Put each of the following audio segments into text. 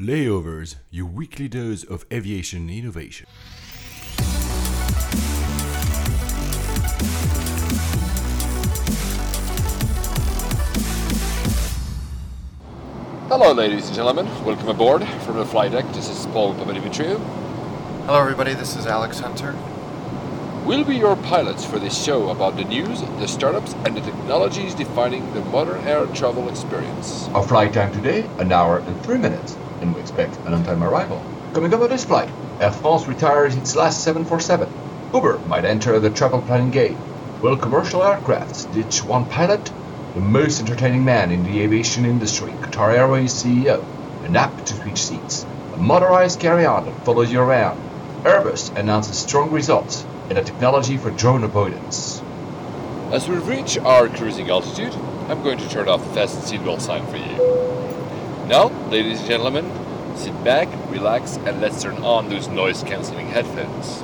Layovers, your weekly dose of aviation innovation. Hello, ladies and gentlemen. Welcome aboard from the flight deck. This is Paul Papadimitriou. Hello, everybody. This is Alex Hunter. We'll be your pilots for this show about the news, the startups, and the technologies defining the modern air travel experience. Our flight time today, an hour and three minutes, and we expect an on-time arrival. Coming up on this flight, Air France retires its last 747. Uber might enter the travel planning game. Will commercial aircrafts ditch one pilot? The most entertaining man in the aviation industry, Qatar Airways CEO, an app to switch seats, a motorized carry-on that follows you around. Airbus announces strong results in a technology for drone avoidance. As we reach our cruising altitude, I'm going to turn off the fasten seatbelt sign for you. Now, ladies and gentlemen, sit back, relax, and let's turn on those noise-canceling headphones.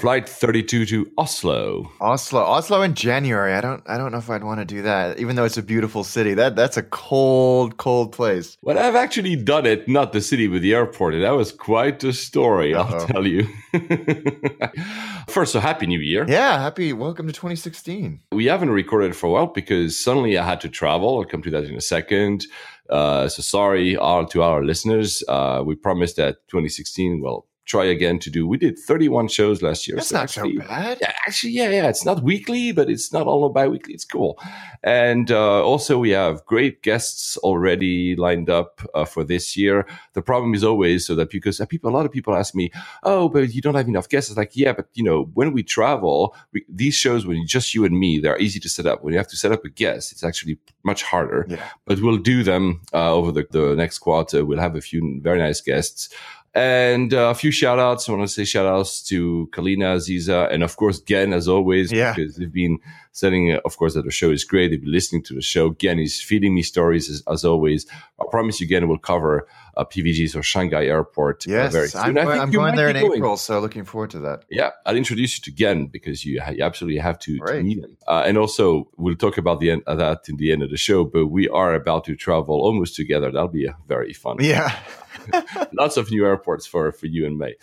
Flight 32 to Oslo. Oslo, Oslo in January. I don't, I don't know if I'd want to do that. Even though it's a beautiful city, that that's a cold, cold place. Well, I've actually done it, not the city, but the airport. And that was quite a story, I'll tell you. First, so happy new year. Yeah, happy welcome to 2016. We haven't recorded for a while because suddenly I had to travel. I'll come to that in a second. Uh, so sorry all to our listeners. Uh, we promised that 2016, well, try again to do. We did 31 shows last year. That's so not so bad. Yeah, actually, yeah, yeah. It's not weekly, but it's not all bi-weekly. It's cool. And uh, also, we have great guests already lined up uh, for this year. The problem is always so that because uh, people, a lot of people ask me, "Oh, but you don't have enough guests." It's like, yeah, but you know, when we travel, we, these shows when just you and me, they're easy to set up. When you have to set up a guest, it's actually much harder. Yeah. But we'll do them uh, over the, the next quarter. We'll have a few very nice guests. And uh, a few shout outs. I want to say shout outs to Kalina, Aziza, and of course, Gen, as always, Yeah. because they've been sending, uh, of course, that the show is great. They've been listening to the show. Gen is feeding me stories as, as always. I promise you, Gen will cover uh, PVG's or Shanghai Airport uh, Yes, very soon. I'm, I going- think I'm going there in going. April, so looking forward to that. Yeah, I'll introduce you to Gen because you, you absolutely have to, to meet him. Uh, and also, we'll talk about the end that in the end of the show. But we are about to travel almost together. That'll be a very fun. Yeah. Lots of new airports for for you and me.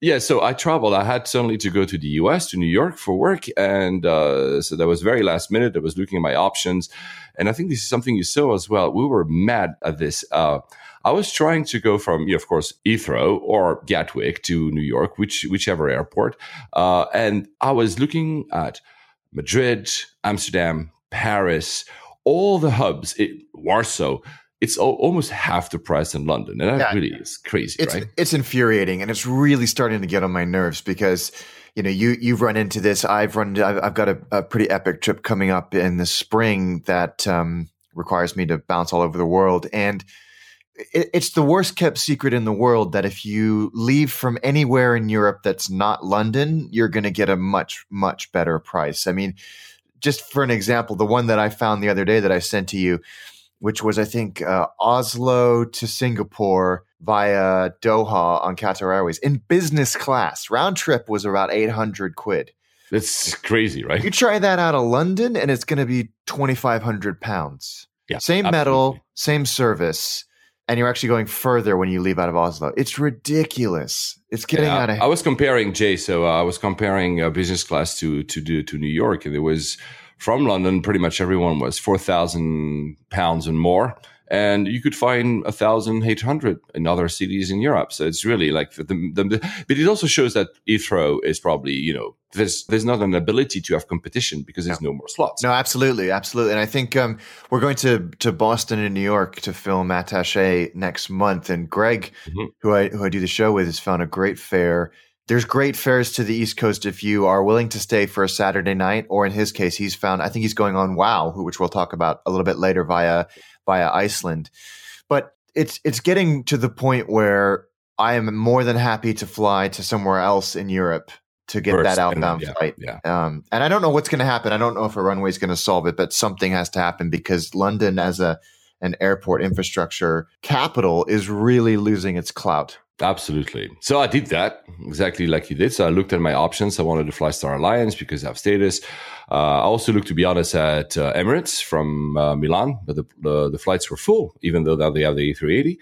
Yeah, so I traveled. I had suddenly to go to the US, to New York for work. And uh, so that was very last minute. I was looking at my options. And I think this is something you saw as well. We were mad at this. Uh, I was trying to go from, you know, of course, Heathrow or Gatwick to New York, which whichever airport. Uh, and I was looking at Madrid, Amsterdam, Paris, all the hubs, it, Warsaw. It's al- almost half the price in London. And that Yeah. really is crazy, it's right? it's infuriating and it's really starting to get on my nerves because you know you you've run into this i've run i've, I've got a, a pretty epic trip coming up in the spring that um, requires me to bounce all over the world and it, it's the worst kept secret in the world that if you leave from anywhere in europe that's not london you're going to get a much much better price i mean just for an example the one that i found the other day that i sent to you which was I think uh, Oslo to Singapore via Doha on Qatar Airways in business class. Round trip was about eight hundred quid. That's crazy, right? You try that out of London, and it's going to be twenty five hundred pounds. Yeah, same absolutely. metal, same service, and you're actually going further when you leave out of Oslo. It's ridiculous. It's getting Yeah, out of I was comparing Jay, so uh, I was comparing uh, business class to to to New York, and it was from London. Pretty much everyone was four thousand pounds and more, and you could find a thousand eight hundred in other cities in Europe. So it's really like the, the, the but it also shows that Heathrow is probably you know there's there's not an ability to have competition because there's no, more slots. No, absolutely, absolutely. And I think um, we're going to to Boston and New York to film Attaché next month. And Greg, Mhm. who I who I do the show with, has found a great fare. There's great fares to the East Coast if you are willing to stay for a Saturday night, or in his case, he's found. I think he's going on Wow, which we'll talk about a little bit later via via Iceland. But it's it's getting to the point where I am more than happy to fly to somewhere else in Europe to get First, that outbound yeah, flight. yeah. Um, and I don't know what's going to happen. I don't know if a runway is going to solve it, but something has to happen because London, as a an airport infrastructure capital, is really losing its clout. Absolutely. So I did that exactly like you did. So I looked at my options. I wanted to fly Star Alliance because I have status. Uh, I also looked, to be honest, at uh, Emirates from uh, Milan, but the, the flights were full, even though now they have the A380.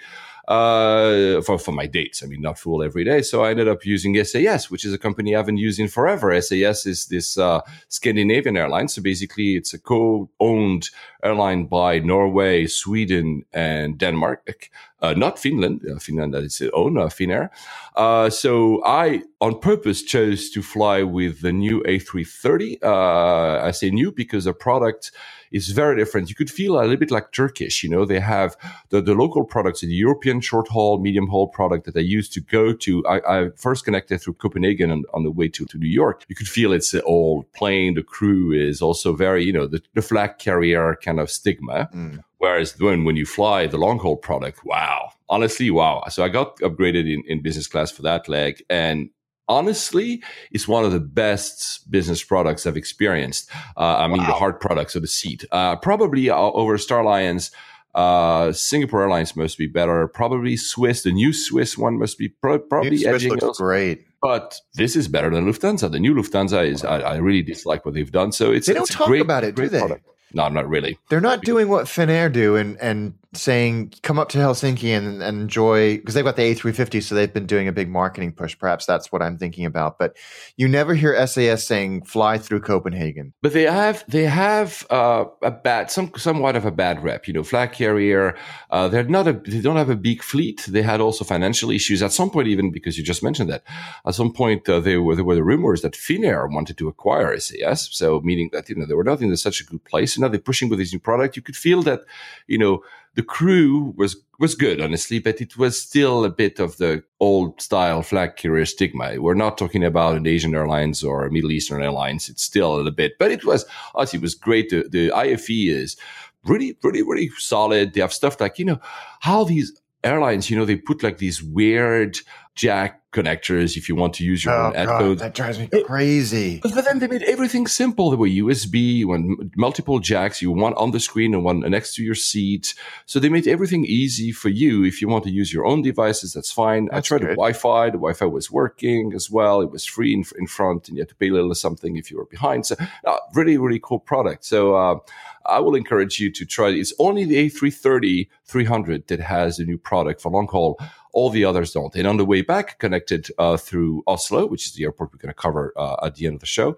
Uh, for for my dates. I mean, not full every day. So I ended up using SAS, which is a company I haven't used in forever. SAS is this uh, Scandinavian airline. So basically, it's a co-owned airline by Norway, Sweden, and Denmark. Uh, not Finland. Uh, Finland that is its own uh, Finnair. Uh, so I, on purpose, chose to fly with the new A330. Uh, I say new because the product is very different. You could feel a little bit like Turkish. You know, they have the, the local products, the European short haul, medium haul product that I used to go to. I, I first connected through Copenhagen on, on, the way to, to New York. You could feel it's all old plane. The crew is also very, you know, the, the flag carrier kind of stigma. Mm. Whereas when, when you fly the long haul product, wow, honestly, wow. So I got upgraded in, in business class for that leg. And honestly is one of the best business products I've experienced. Uh, I mean, wow. the hard products of the seat. Uh, probably uh, over Star Alliance, uh, Singapore Airlines must be better. Probably Swiss, the new Swiss one must be pro- probably new edging. Swiss looks great. But this is better than Lufthansa. The new Lufthansa is, I, I really dislike what they've done. So it's, they don't it's talk great, about it, do they? Product. No, not really. They're not doing what Finnair do and, and saying come up to Helsinki and, and enjoy because they've got the A350, so they've been doing a big marketing push. Perhaps that's what I'm thinking about. But you never hear SAS saying fly through Copenhagen. But they have they have uh, a bad some somewhat of a bad rep. You know, flag carrier. Uh, they're not a they don't have a big fleet. They had also financial issues at some point, even because you just mentioned that. At some point, uh, there were there were the rumors that Finnair wanted to acquire SAS. So meaning that you know they were not in such a good place. And now they're pushing with this new product. You could feel that you know the crew was was good, honestly, but it was still a bit of the old style flag carrier stigma. We're not talking about an Asian Airlines or Middle Eastern Airlines. It's still a little bit, but it was honestly it was great. The, the IFE is really, really, really solid. They have stuff like you know how these airlines, you know, they put like these weird jack connectors if you want to use your oh, own God, That drives me crazy. But then they made everything simple. There were USB, one multiple jacks, you one on the screen and one next to your seat. So they made everything easy for you. If you want to use your own devices, that's fine. That's I tried good. the Wi-Fi. The Wi-Fi was working as well. It was free in, in front, and you had to pay a little something if you were behind. So uh, really, really cool product. So uh, I will encourage you to try. It's only the A330 300 that has a new product for long haul. All the others don't. And on the way back, connected uh, through Oslo, which is the airport we're going to cover uh, at the end of the show.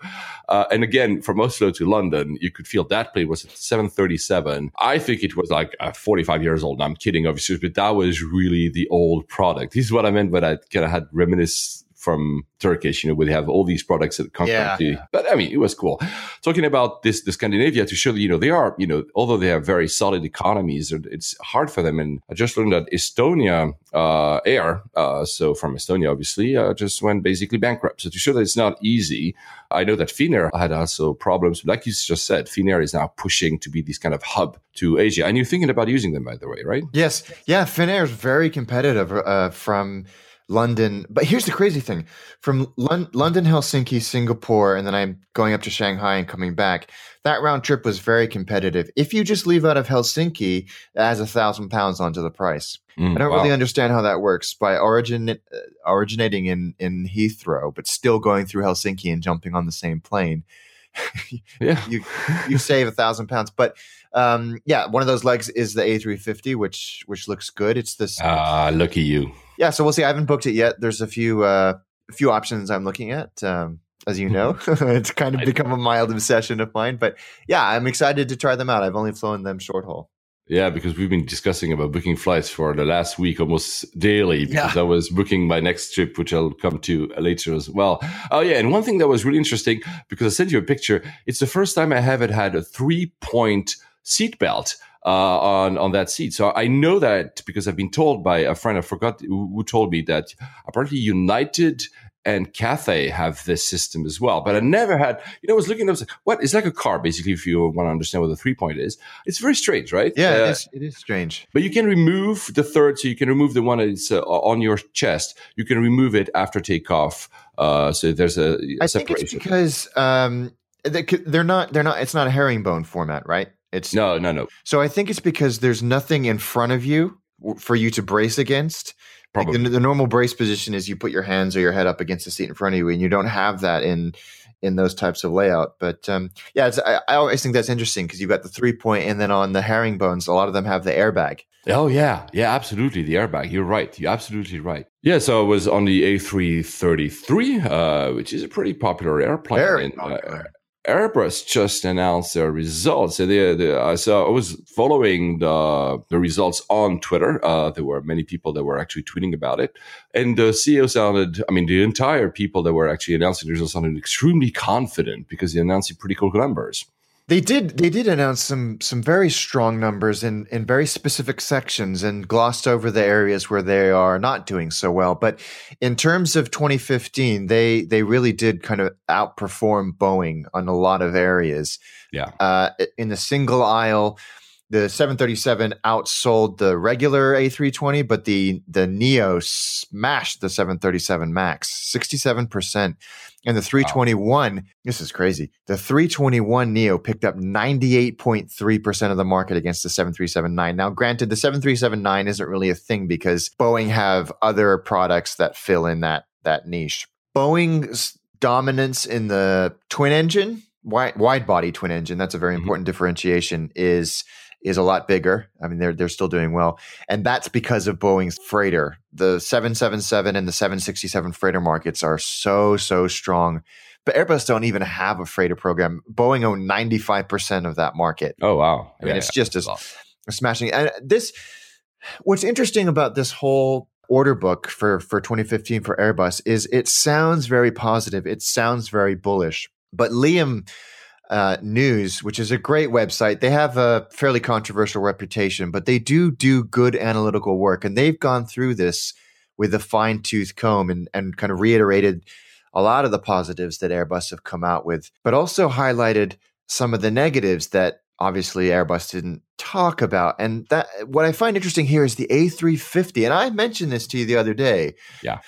Uh, and again, from Oslo to London, you could feel that plane was at 737. I think it was like uh, 45 years old. I'm kidding, obviously, but that was really the old product. This is what I meant when I kind of had reminisce from Turkish, you know, we have all these products that come yeah. to, but I mean, it was cool. Talking about this, the Scandinavia to show that, you know, they are, you know, although they have very solid economies, it's hard for them. And I just learned that Estonia uh, Air, uh, so from Estonia, obviously, uh, just went basically bankrupt. So to show that it's not easy, I know that Finnair had also problems. Like you just said, Finnair is now pushing to be this kind of hub to Asia. And you're thinking about using them, by the way, right? Yes. Yeah. Finnair is very competitive uh, from London. But here's the crazy thing from Lon- London, Helsinki, Singapore, and then I'm going up to Shanghai and coming back. That round trip was very competitive. If you just leave out of Helsinki, it adds a thousand pounds onto the price. Mm, I don't wow. really understand how that works by origin uh, originating in in Heathrow, but still going through Helsinki and jumping on the same plane. yeah, you you save a thousand pounds, but um, yeah, one of those legs is the A350, which which looks good. It's this. Ah, uh, lucky you. Yeah, so we'll see. I haven't booked it yet. There's a few uh, few options I'm looking at. Um, as you know, it's kind of become a mild obsession of mine. But yeah, I'm excited to try them out. I've only flown them short haul. Yeah, because we've been discussing about booking flights for the last week almost daily because yeah. I was booking my next trip, which I'll come to later as well. Oh, yeah. And one thing that was really interesting because I sent you a picture, it's the first time I haven't had a three point seatbelt. Uh, on on that seat. So I know that because I've been told by a friend. I forgot who, who told me that apparently United and Cathay have this system as well. But I never had, you know, I was looking at it, what? It's like a car, basically, if you want to understand what the three point is. It's very strange, right? Yeah, uh, it, is, it is strange. But you can remove the third, so you can remove the one that's uh, on your chest. You can remove it after takeoff. Uh, so there's a, a I think it's because um, they're not, they're not, it's not a herringbone format, right? It's no, no, no. So I think it's because there's nothing in front of you for you to brace against. Like the, the, normal brace position is you put your hands or your head up against the seat in front of you, and you don't have that in in those types of layout. But um, yeah, I, I, always think that's interesting because you've got the three point, and then on the herringbones, a lot of them have the airbag. Oh yeah, yeah, absolutely. The airbag. You're right. You're absolutely right. Yeah. So I was on the A333, uh, which is a pretty popular airplane. Very uh, popular. Airbus just announced their results. They, they, I saw I was following the the results on Twitter. Uh, there were many people that were actually tweeting about it, and the CEO sounded. I mean, the entire people that were actually announcing the results sounded extremely confident because they announced pretty cool numbers. They did. They did announce some some very strong numbers in in very specific sections and glossed over the areas where they are not doing so well. But in terms of 2015, they they really did kind of outperform Boeing on a lot of areas. Yeah. Uh, in the single aisle, the 737 outsold the regular A320, but the the Neo smashed the 737 Max, 67 percent. And the 321, this is crazy. The 321 Neo picked up 98.3% of the market against the 737-9. Now, granted, the 737-9 isn't really a thing because Boeing have other products that fill in that that niche. Boeing's dominance in the twin engine, wide, wide body twin engine, that's a very Mhm. important differentiation, is is a lot bigger. I mean, they're they're still doing well, and that's because of Boeing's freighter. The 777 and the 767 freighter markets are so so strong. But Airbus don't even have a freighter program. Boeing own 95% of that market. Oh wow! I mean, it's just as Wow. smashing. And this, what's interesting about this whole order book for for 2015 for Airbus is it sounds very positive. It sounds very bullish. But Leeham uh, News, which is a great website, they have a fairly controversial reputation, but they do do good analytical work, and they've gone through this with a fine tooth comb and and kind of reiterated a lot of the positives that Airbus have come out with, but also highlighted some of the negatives that obviously Airbus didn't talk about. And that what I find interesting here is the A350. And I mentioned this to you the other day. Yeah.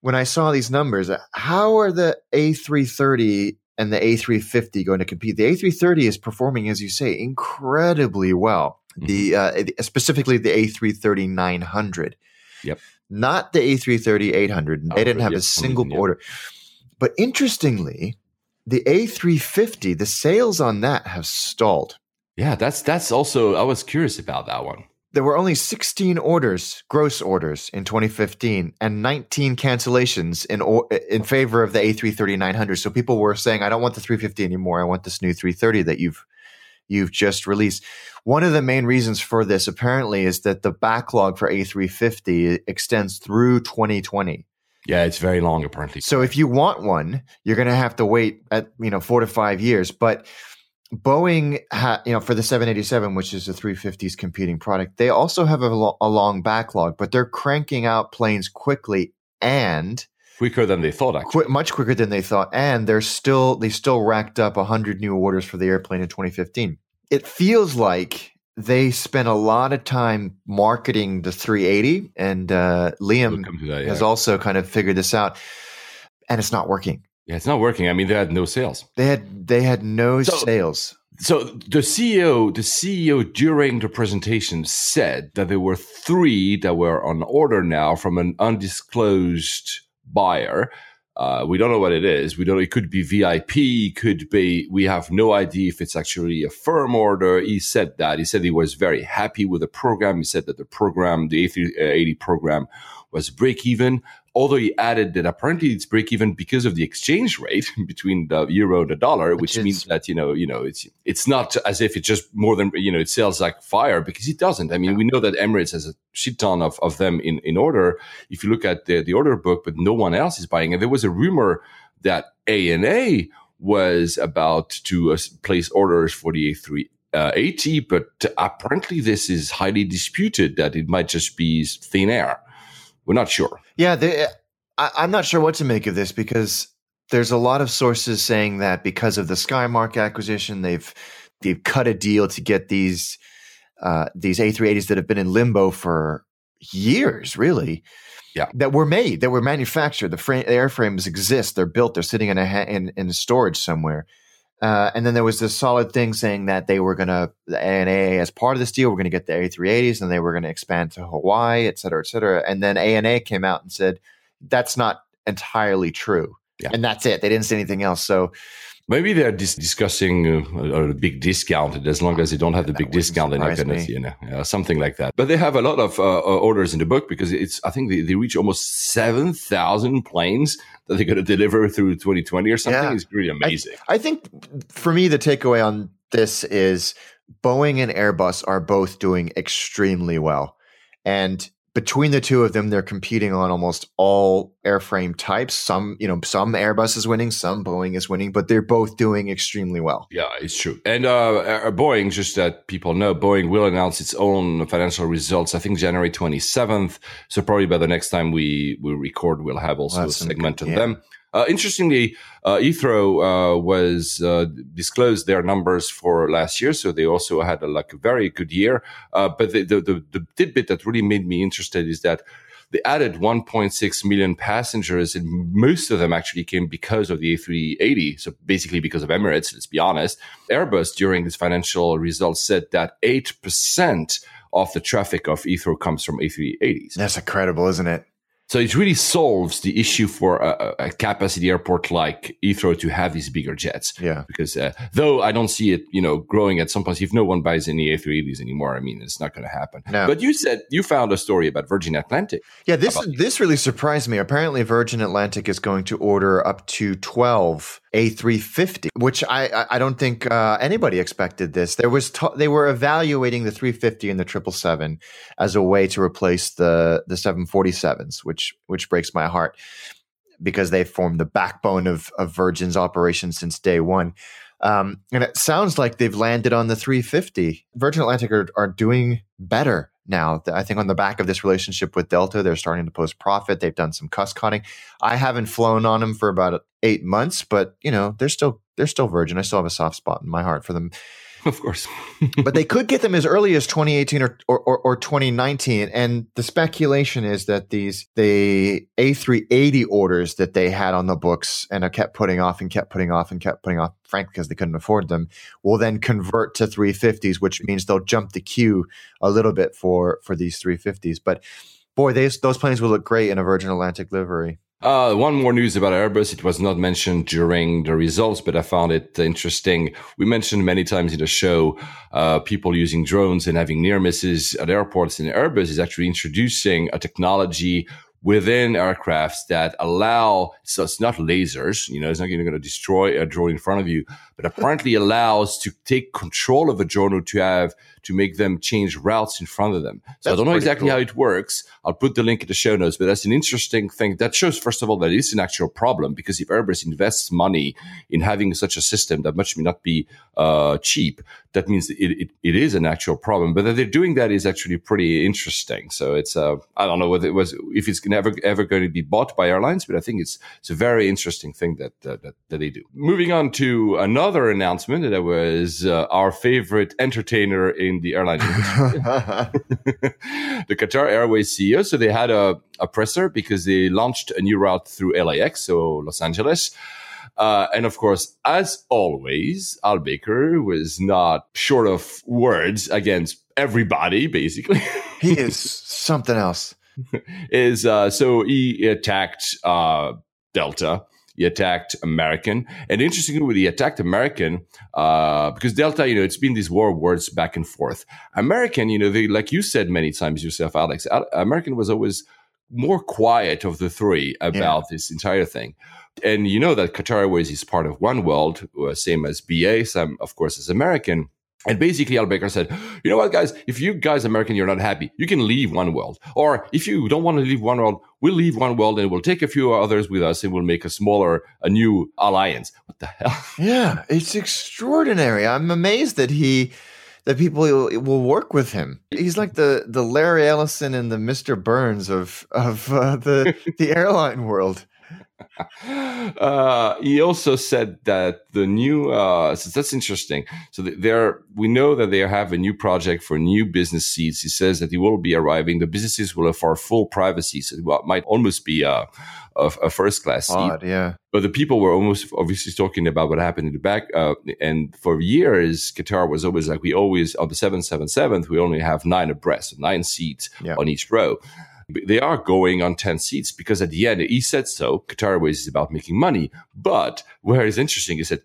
When I saw these numbers, how are the A330 and the A350 going to compete? The A330 is performing, as you say, incredibly well. The uh, specifically the A330 900. Yep. Not the A330 800. They didn't have yeah, a single order. But interestingly, the A350, the sales on that have stalled. Yeah, that's that's also. I was curious about that one. There were only 16 orders, gross orders in 2015, and 19 cancellations in or, in favor of the A330-900. So people were saying, "I don't want the 350 anymore. I want this new 330 that you've you've just released." One of the main reasons for this, apparently, is that the backlog for A350 extends through 2020. Yeah, it's very long apparently. So if you want one, you're going to have to wait at you know four to five years. But Boeing, ha, you know, for the 787, which is the 350's competing product, they also have a, lo- a long backlog, but they're cranking out planes quickly and quicker than they thought. Actually, qu- much quicker than they thought. And they're still they still racked up 100 new orders for the airplane in 2015. It feels like they spent a lot of time marketing the 380, and uh, Leeham come to has also kind of figured this out, and it's not working. Yeah, it's not working. I mean, they had no sales. They had they had no So- sales. So the CEO, the CEO during the presentation said that there were three that were on order now from an undisclosed buyer. Uh, we don't know what it is. We don't. It could be VIP. Could be. We have no idea if it's actually a firm order. He said that. He said he was very happy with the program. He said that the program, the A380 program, was break even. Although he added that apparently it's break even because of the exchange rate between the euro and the dollar, which, Which means that you know, you know, it's it's not as if it's just more than you know, it sells like fire because it doesn't. I mean, we know that Emirates has a shit ton of, of them in, in order. If you look at the, the order book, but no one else is buying. And there was a rumor that ANA was about to uh, place orders for the A3 uh, 80, but apparently this is highly disputed that it might just be thin air. We're not sure. Yeah, they, I, I'm not sure what to make of this because there's a lot of sources saying that because of the Skymark acquisition, they've they've cut a deal to get these uh, these A380s that have been in limbo for years, really. Yeah. that were made, that were manufactured. The, frame, the airframes exist; they're built. They're sitting in a ha- in, in storage somewhere. Uh, and then there was this solid thing saying that they were going to, the ANA, as part of this deal, we're going to get the A380s and they were going to expand to Hawaii, et cetera, et cetera. And then ANA came out and said, that's not entirely true. Yeah. and that's it. They didn't say anything else. So Maybe they're dis- discussing uh, a, a big discount. and As long as they don't have the That big discount, they're not surprise going to, you know, something like that. But they have a lot of uh, uh, orders in the book because it's. I think they, they reach almost seven thousand planes that they're going to deliver through 2020 or something. Yeah. It's really amazing. I think for me, the takeaway on this is Boeing and Airbus are both doing extremely well. And between the two of them, they're competing on almost all airframe types. Some, you know, some Airbus is winning, some Boeing is winning, but they're both doing extremely well. Yeah, it's true. And uh, uh, Boeing, just that people know, Boeing will announce its own financial results. I think January twenty seventh. So probably by the next time we we record, we'll have also We'll a segment on yeah. them. Uh, interestingly, uh, Heathrow uh, was uh, disclosed their numbers for last year, so they also had a, like a very good year. Uh, but the, the the the tidbit that really made me interested is that they added 1.6 million passengers, and most of them actually came because of the A380. So basically, because of Emirates. Let's be honest. Airbus during its financial results said that eight percent of the traffic of Heathrow comes from A380s. That's incredible, isn't it? So it really solves the issue for a, a capacity airport like Heathrow to have these bigger jets. Yeah. Because uh, though I don't see it, you know, growing at some point, if no one buys any A380s anymore, I mean, it's not going to happen. No. But you said you found a story about Virgin Atlantic. Yeah, this this really surprised me. Apparently, Virgin Atlantic is going to order up to twelve A350, which I I, don't think uh, anybody expected. This there was t- they were evaluating the 350 and the 777 as a way to replace the the 747s, which which breaks my heart because they formed the backbone of of Virgin's operation since day one. Um, and it sounds like they've landed on the 350. Virgin Atlantic are, are doing better now. I think on the back of this relationship with Delta, they're starting to post profit. They've done some cost cutting. I haven't flown on them for about eight months, but you know they're still they're still Virgin. I still have a soft spot in my heart for them. Of course. but they could get them as early as 2018 or, or, or, or 2019. And the speculation is that these the A380 orders that they had on the books and are kept putting off and kept putting off and kept putting off, frankly, because they couldn't afford them, will then convert to 350s, which means they'll jump the queue a little bit for for these 350s. But boy, these, those planes will look great in a Virgin Atlantic livery. Uh, one more news about Airbus. It was not mentioned during the results, but I found it interesting. We mentioned many times in the show uh, people using drones and having near misses at airports. And Airbus is actually introducing a technology within aircrafts that allow so it's not lasers you know it's not going to destroy a drone in front of you but apparently allows to take control of a drone or to have to make them change routes in front of them. So That's i don't know exactly cool. how it works. I'll put the link in the show notes but that's an interesting thing. That shows first of all that it's an actual problem because if airbus invests money in having such a system that much may not be uh, cheap that means it, it, it is an actual problem. But that they're doing that is actually pretty interesting. So it's uh, i don't know whether it was if it's never ever going to be bought by airlines but i think it's it's a very interesting thing that uh, that, that they do. Moving on to another announcement that was uh, our favorite entertainer in the airline industry the Qatar Airways CEO. So they had a, a presser because they launched a new route through LAX, so Los Angeles. Uh, and of course, as always, Al Baker was not short of words against everybody, basically. he is something else. is uh, so he attacked uh, Delta. He attacked American, and interestingly, when he attacked American, uh, because Delta, you know, it's been these war words back and forth. American, you know, they like you said many times yourself, Alex. Al- American was always more quiet of the three about this entire thing. And you know that Qatar Airways is part of One World, uh, same as BA, same of course as American. And basically, Al Baker said, you know what, guys, if you guys, American, you're not happy, you can leave One World. Or if you don't want to leave One World, we'll leave One World and we'll take a few others with us and we'll make a smaller, a new alliance. What the hell? Yeah, it's extraordinary. I'm amazed that he that people will, work with him. He's like the the Larry Ellison and the Mr. Burns of of uh, the the airline world. Uh, he also said that the new, uh, so that's interesting. So th- there, we know that they have a new project for new business seats. He says that he will be arriving. The businesses will offer full privacy. So it might almost be a, a, a first class seat. Odd, yeah. But the people were almost obviously talking about what happened in the back. Uh, and for years, Qatar was always like, we always, on the 777, we only have nine abreast, nine seats Yeah. on each row. They are going on 10 seats because at the end, he said so. Qatar Airways is about making money. But where is interesting is that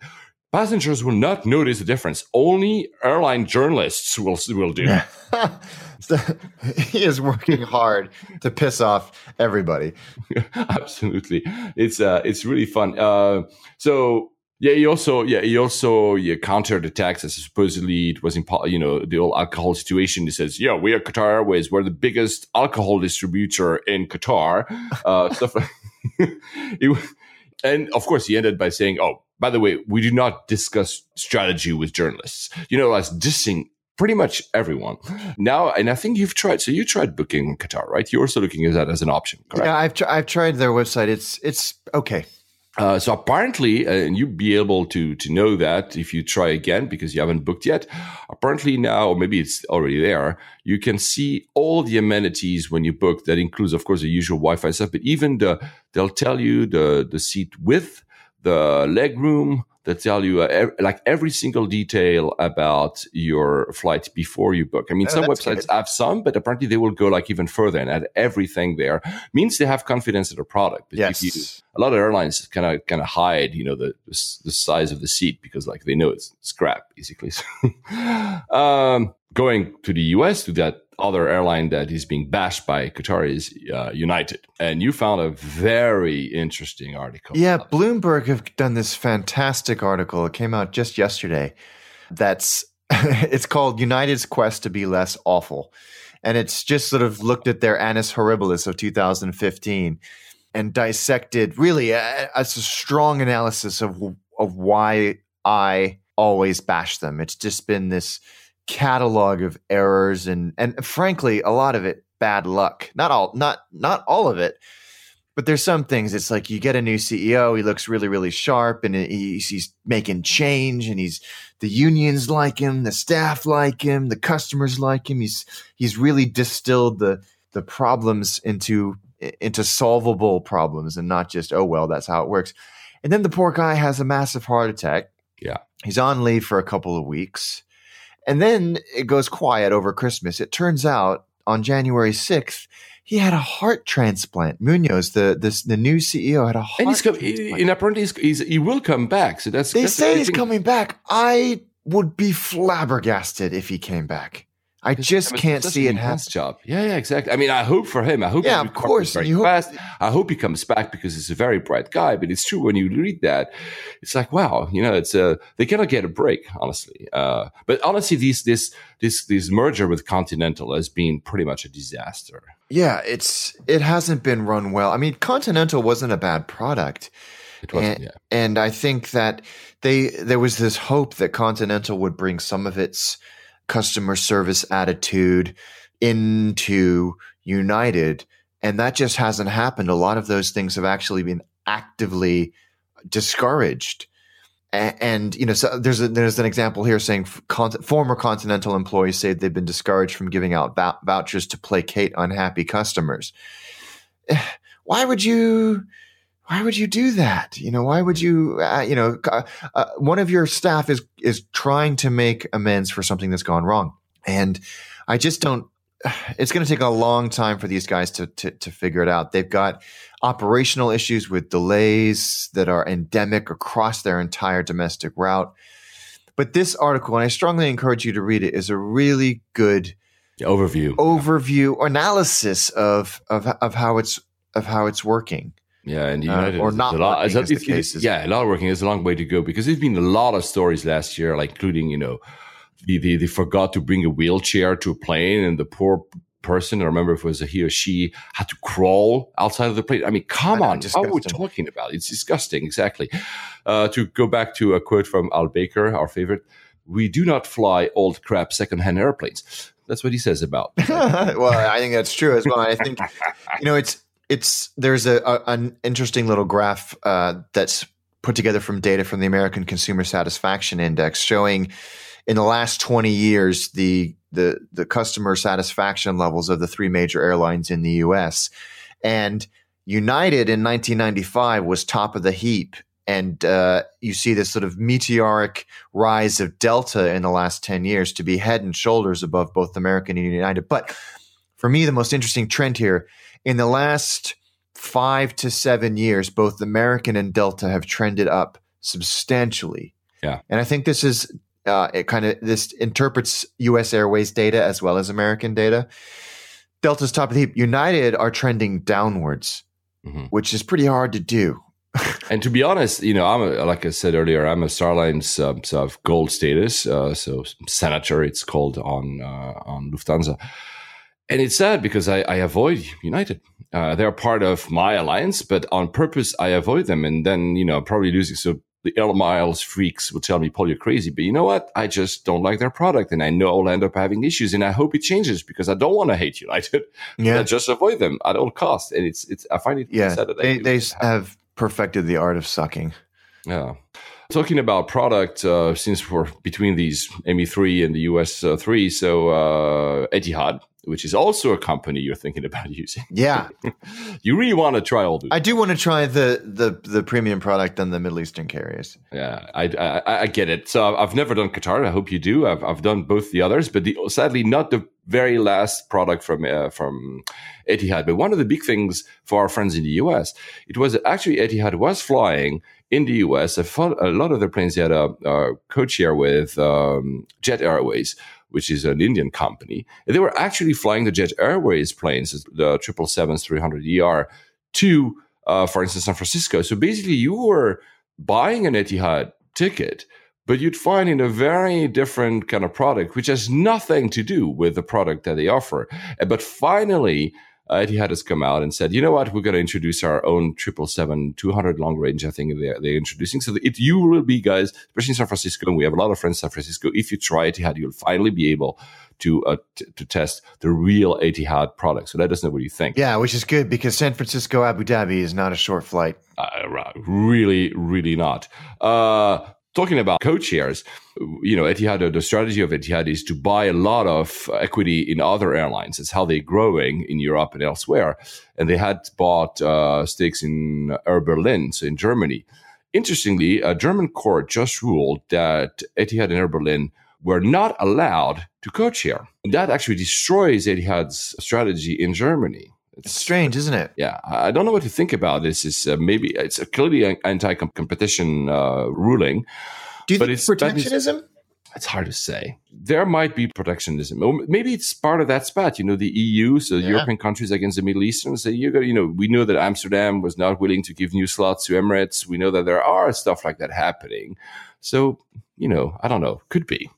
passengers will not notice the difference. Only airline journalists will, will do. So, he is working hard to piss off everybody. Absolutely, it's uh, it's really fun. Uh, so yeah, he also yeah he also yeah, countered attacks as supposedly it was impo- you know the whole alcohol situation. He says, yeah, we are Qatar Airways. We're the biggest alcohol distributor in Qatar. Uh, stuff like. it, and of course, he ended by saying, "Oh, by the way, we do not discuss strategy with journalists." You know, as dissing pretty much everyone now and i think you've tried so you tried booking qatar right you're also looking at that as an option correct yeah i've, tr- I've tried their website it's it's okay uh, so apparently, uh, and you'd be able to to know that if you try again because you haven't booked yet. Apparently now, or maybe it's already there, you can see all the amenities when you book. That includes, of course, the usual Wi-Fi stuff, but even the they'll tell you the the seat width, the leg room, that tell you uh, ev- like every single detail about your flight before you book. I mean, Oh, some websites good. have some, but apparently they will go like even further and add everything there. Means they have confidence in the product. But if you- yes a lot of airlines kind of kind of hide, you know, the, the size of the seat because like they know it's scrap basically. So, um, going to the US to that other airline that is being bashed by Qatar is uh, United, and you found a very interesting article. Yeah, Bloomberg have done this fantastic article. It came out just yesterday. That's it's called United's Quest to Be Less Awful. And it's just sort of looked at their Annus Horribilis of 2015 and dissected really a, a strong analysis of of why I always bash them. It's just been this catalog of errors and and frankly a lot of it bad luck. Not all not not all of it, but there's some things. It's like you get a new ceo he looks really really sharp and he's, he's making change and he's the unions like him the staff like him the customers like him. He's he's really distilled the the problems into into solvable problems and not just oh well that's how it works. And then the poor guy has a massive heart attack. Yeah. he's on leave for a couple of weeks and then it goes quiet over christmas it turns out on january 6th he had a heart transplant. Munoz, the this, the new CEO, had a heart and he's coming. transplant. And apparently, he's, he's, he will come back. So that's they that's say he's coming back. I would be flabbergasted if he came back. I just I mean, can't see it happen. Job. Yeah, yeah, exactly. I mean, I hope for him. I hope. Yeah, of course, Very you hope- fast. I hope he comes back because he's a very bright guy. But it's true when you read that, it's like wow, you know, it's uh, they cannot get a break, honestly. Uh, but honestly, these this this this merger with Continental has been pretty much a disaster. Yeah, it's it hasn't been run well. I mean, Continental wasn't a bad product. It wasn't. and, yeah. and I think that they there was this hope that Continental would bring some of its customer service attitude into United, and that just hasn't happened. A lot of those things have actually been actively discouraged. A- And you know, so there's a, there's an example here saying con- former Continental employees say they've been discouraged from giving out vou- vouchers to placate unhappy customers. Why would you? Why would you do that? You know, why would you? Uh, you know, uh, uh, one of your staff is is trying to make amends for something that's gone wrong, and I just don't. It's going to take a long time for these guys to, to to figure it out. They've got operational issues with delays that are endemic across their entire domestic route. But this article, and I strongly encourage you to read it, is a really good overview. overview analysis of of of how it's of how it's working. Yeah, and Uh, United or is not a lot. working, it's- as the it's- it's- case is. yeah, a lot of working. There's a long way to go because there's been a lot of stories last year, like including you know, they, they, they forgot to bring a wheelchair to a plane, and the poor person, I remember if it was a he or she, had to crawl outside of the plane. I mean, come I know, on, how are we talking about? It's disgusting. Exactly. Uh, to go back to a quote from Al Baker, our favorite, we do not fly old crap secondhand airplanes. That's what he says about. well, I think that's true as well. I think you know it's it's there's a, a an interesting little graph uh, that's put together from data from the American Consumer Satisfaction Index showing in the last 20 years the the the customer satisfaction levels of the three major airlines in the US and United in 1995 was top of the heap and uh, you see this sort of meteoric rise of Delta in the last 10 years to be head and shoulders above both American and United. But for me, the most interesting trend here in the last five to seven years, both American and Delta have trended up substantially. Yeah. And I think this is uh, it kind of this interprets U.S. Airways data as well as American data. Delta's top of the heap. United are trending downwards, Mhm. which is pretty hard to do. And to be honest, you know, I'm a, like I said earlier, I'm a Star Alliance um, sort of gold status, uh, so senator it's called on uh, on Lufthansa, and it's sad because I, I avoid United. Uh, they're part of my alliance, but on purpose I avoid them, and then you know probably losing. So the L Miles freaks will tell me, "Paul, you're crazy," but you know what? I just don't like their product, and I know I'll end up having issues, and I hope it changes because I don't want to hate United. I just avoid them at all costs, and it's it's. I find it yeah. sad that They they have perfected the art of sucking. Yeah. Talking about product, uh, since we're between these ME3 and the US uh, 3, so uh, Etihad, which is also a company you're thinking about using. Yeah, You really want to try all these. I do want to try the the the premium product on the Middle Eastern carriers. Yeah, I, I I get it. So I've never done Qatar. I hope you do. I've I've done both the others, but the, sadly not the very last product from uh, from Etihad. But one of the big things for our friends in the US, it was actually Etihad was flying in the US. A, fo- a lot of their planes they had a, a codeshare with um, Jet Airways. Which is an Indian company. They were actually flying the Jet Airways planes, the 777s 300ER, to, uh, for instance, San Francisco. So basically, you were buying an Etihad ticket, but you'd find in a very different kind of product, which has nothing to do with the product that they offer. But finally, Etihad has come out and said, you know what, we're going to introduce our own 777 200 long range. I think they're, they're introducing. So it, you will be, guys, especially in San Francisco, and we have a lot of friends in San Francisco. If you try Etihad, you'll finally be able to uh, t- to test the real Etihad product. So let us know what you think. Yeah, which is good because San Francisco Abu Dhabi is not a short flight. Uh, really, really not. Uh, talking about code shares, you know, Etihad, the strategy of Etihad is to buy a lot of equity in other airlines. It's how they're growing in Europe and elsewhere. And they had bought uh, stakes in Air Berlin, so in Germany. Interestingly, a German court just ruled that Etihad and Air Berlin were not allowed to code share. That actually destroys Etihad's strategy in Germany. It's strange, isn't it? Yeah, I don't know what to think about this. Is uh, maybe it's a clearly anti-competition uh, ruling. Do you But think it's- that is- protectionism? It's hard to say. There might be protectionism, maybe it's part of that spat. You know, the EU, so Yeah. European countries against the Middle Eastern. So you got, you know, we know that Amsterdam was not willing to give new slots to Emirates. We know that there are stuff like that happening. So you know, I don't know, could be.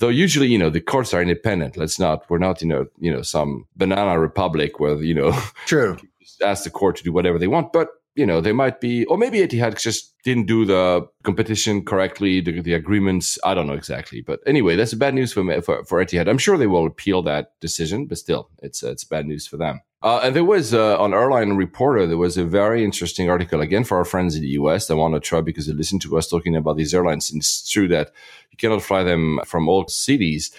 Though usually, you know, the courts are independent. Let's not. We're not, you know, you know, some banana republic where you know True. just ask the court to do whatever they want. But you know, they might be, or maybe Etihad just didn't do the competition correctly, the, the agreements. I don't know exactly, but anyway, that's bad news for, me- for for Etihad. I'm sure they will appeal that decision, but still, it's it's bad news for them. Uh, and there was uh, on Airline Reporter, there was a very interesting article again for our friends in the US that want to try because they listen to us talking about these airlines. And it's true that you cannot fly them from all cities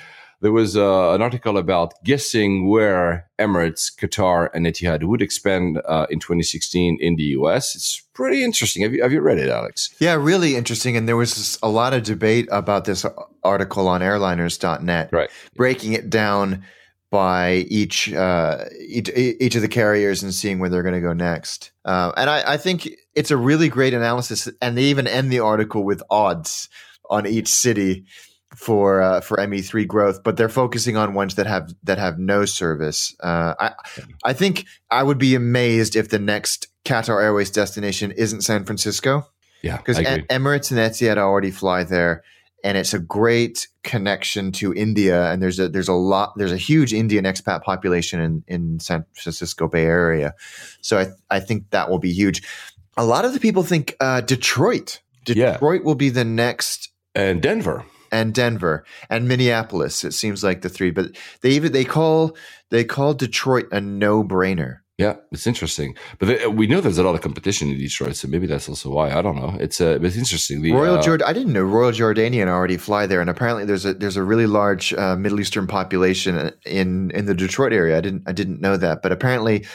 there was uh, an article about guessing where Emirates, Qatar, and Etihad would expand uh, in 2016 in the US. It's pretty interesting. Have you have you read it, Alex? Yeah, really interesting. And there was a lot of debate about this article on airliners.net, Right. breaking it down by each, uh, each each of the carriers and seeing where they're going to go next. Uh, and I, I think it's a really great analysis. And they even end the article with odds on each city for uh, for ME3 growth, but they're focusing on ones that have that have no service. Uh, I I think I would be amazed if the next Qatar Airways destination isn't San Francisco Yeah, because agree. Emirates and Etihad already fly there, and it's a great connection to India. And there's a there's a lot there's a huge Indian expat population in in San Francisco Bay Area, so I I think that will be huge. A lot of the people think uh, Detroit. Yeah. Detroit will be the next and Denver. and Denver and Minneapolis. It seems like the three, but they even they call they call Detroit a no brainer. Yeah, it's interesting, but they, we know there's a lot of competition in Detroit, so maybe that's also why. I don't know. It's uh, but it's interesting. The, Royal uh, Jord I didn't know Royal Jordanian already fly there, and apparently there's a there's a really large uh, Middle Eastern population in in the Detroit area. I didn't I didn't know that, but apparently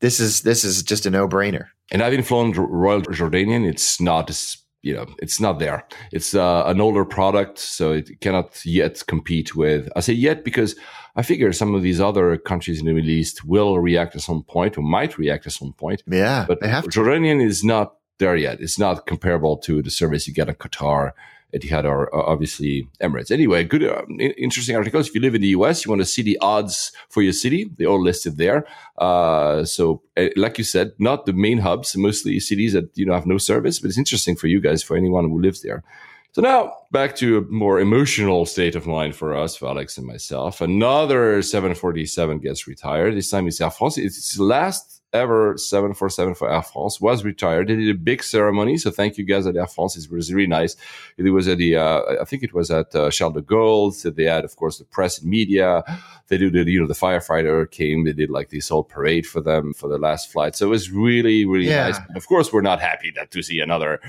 this is this is just a no brainer. and having flown Royal Jordanian, it's not as you know, it's not there. It's uh, an older product, so it cannot yet compete with. I say yet because I figure some of these other countries in the Middle East will react at some point or might react at some point. Yeah, but they have to. Jordanian is not there yet. It's not comparable to the service you get in Qatar Etihad or uh, obviously Emirates. Anyway, good, uh, interesting articles. If you live in the US, you want to see the odds for your city, They're all listed there. Uh, so, uh, like you said, not the main hubs, mostly cities that you know have no service, but it's interesting for you guys, for anyone who lives there. So now back to a more emotional state of mind for us, Alex and myself. Another 747 gets retired. This time it's Air France. It's last ever 747 for Air France was retired. They did a big ceremony. So thank you guys at Air France. It was really nice. It was at the, uh, I think it was at uh, Charles de Gaulle. So they had, of course, the press and media. They did, the, you know, the firefighter came. They did like this whole parade for them for the last flight. So it was really, really yeah. nice. But of course, we're not happy that to see another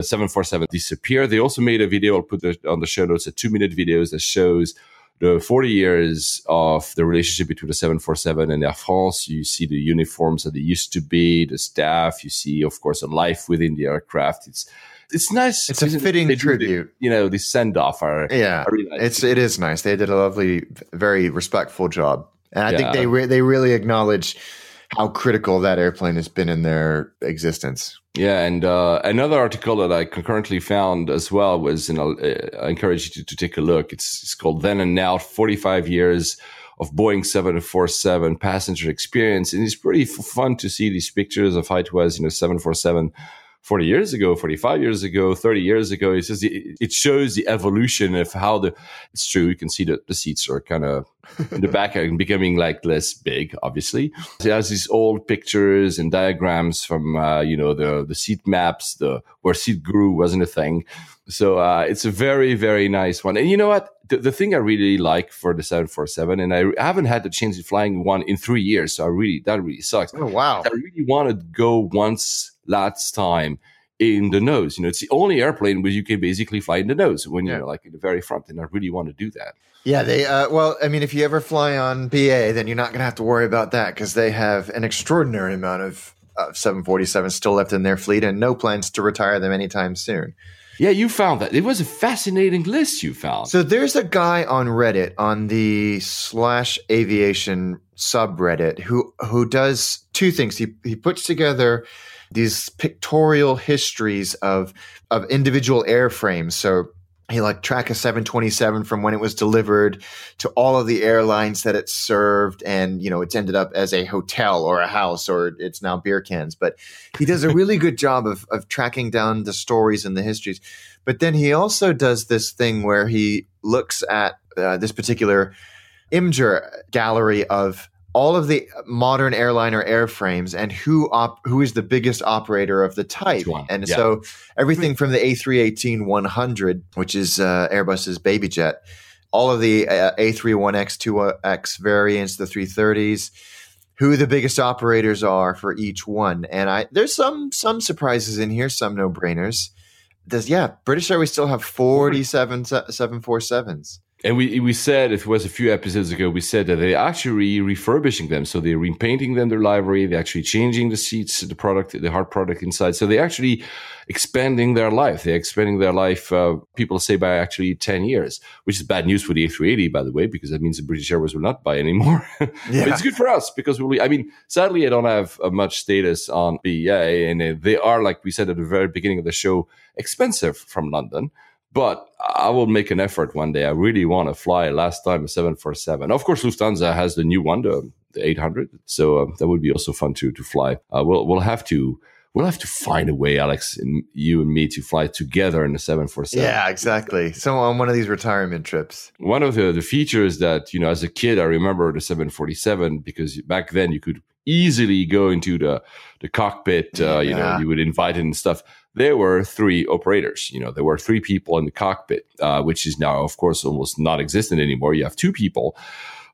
747 disappear. They also made a video. I'll put it on the show notes, a two minute videos that shows the 40 years of the relationship between the 747 and Air France. You see the uniforms that they used to be, the staff. You see, of course, a life within the aircraft. It's it's nice. It's a fitting tribute. The, you know, the send off are yeah. Really nice. It's it is nice. They did a lovely, very respectful job, and I yeah. think they re- they really acknowledge how critical that airplane has been in their existence. Yeah, and uh, another article that I concurrently found as well was, and I'll, uh, I encourage you to, to, take a look. It's, it's called Then and Now: Forty Five Years of Boeing 747 Passenger Experience, and it's pretty fun to see these pictures of how it was, you know, 747 40 years ago, 45 years ago, 30 years ago. It's just, it shows the evolution of how the, it's true. You can see that the seats are kind of in the back and becoming like less big, obviously. So it has these old pictures and diagrams from, uh, you know, the, the seat maps, the, where SeatGuru wasn't a thing. So, uh, it's a very, very nice one. And you know what? The, the thing I really like for the 747, and I haven't had the chance of flying one in three years. So I really, that really sucks. Oh, wow. I really want to go once last time in the nose. You know, it's the only airplane where you can basically fly in the nose when you're like in the very front. And I really want to do that. Yeah, they. Uh, well, I mean, if you ever fly on BA, then you're not going to have to worry about that because they have an extraordinary amount of uh, 747 still left in their fleet and no plans to retire them anytime soon. Yeah, you found that. It was a fascinating list you found. So there's a guy on Reddit on the slash aviation subreddit who who does two things. He he puts together these pictorial histories of of individual airframes. So he like track a 727 from when it was delivered to all of the airlines that it served and you know it's ended up as a hotel or a house or it's now beer cans but he does a really good job of, of tracking down the stories and the histories but then he also does this thing where he looks at uh, this particular Imgur gallery of all of the modern airliner airframes and who op- who is the biggest operator of the type. And yeah. so everything from the A318 100, which is uh, Airbus's baby jet, all of the uh, A31X, 2X variants, the 330s, who the biggest operators are for each one. And I there's some some surprises in here, some no brainers. Does yeah, British Airways still have 47 747s and we we said it was a few episodes ago we said that they're actually refurbishing them. So they're repainting them their livery they're actually changing the seats the product the hard product inside. So they're actually expanding their life. They're expanding their life uh, people say by actually 10 years which is bad news for the a380 by the way because that means the british airways will not buy anymore. Yeah. but it's good for us because we i mean sadly i don't have uh, much status on BA and uh, they are like we said at the very beginning of the show expensive from london but I will make an effort one day. I really want to fly. Last time a 747. Of course, Lufthansa has the new one, the, the 800. So uh, that would be also fun to to fly. Uh, we'll we'll have to we'll have to find a way, Alex, and you and me to fly together in the 747. Yeah, exactly. So on one of these retirement trips. One of the, the features that, you know, as a kid, I remember the 747 because back then you could easily go into the, the cockpit, uh, you know, you would invite in and stuff there were three operators. You know, there were three people in the cockpit, uh, which is now, of course, almost not existent anymore. You have two people.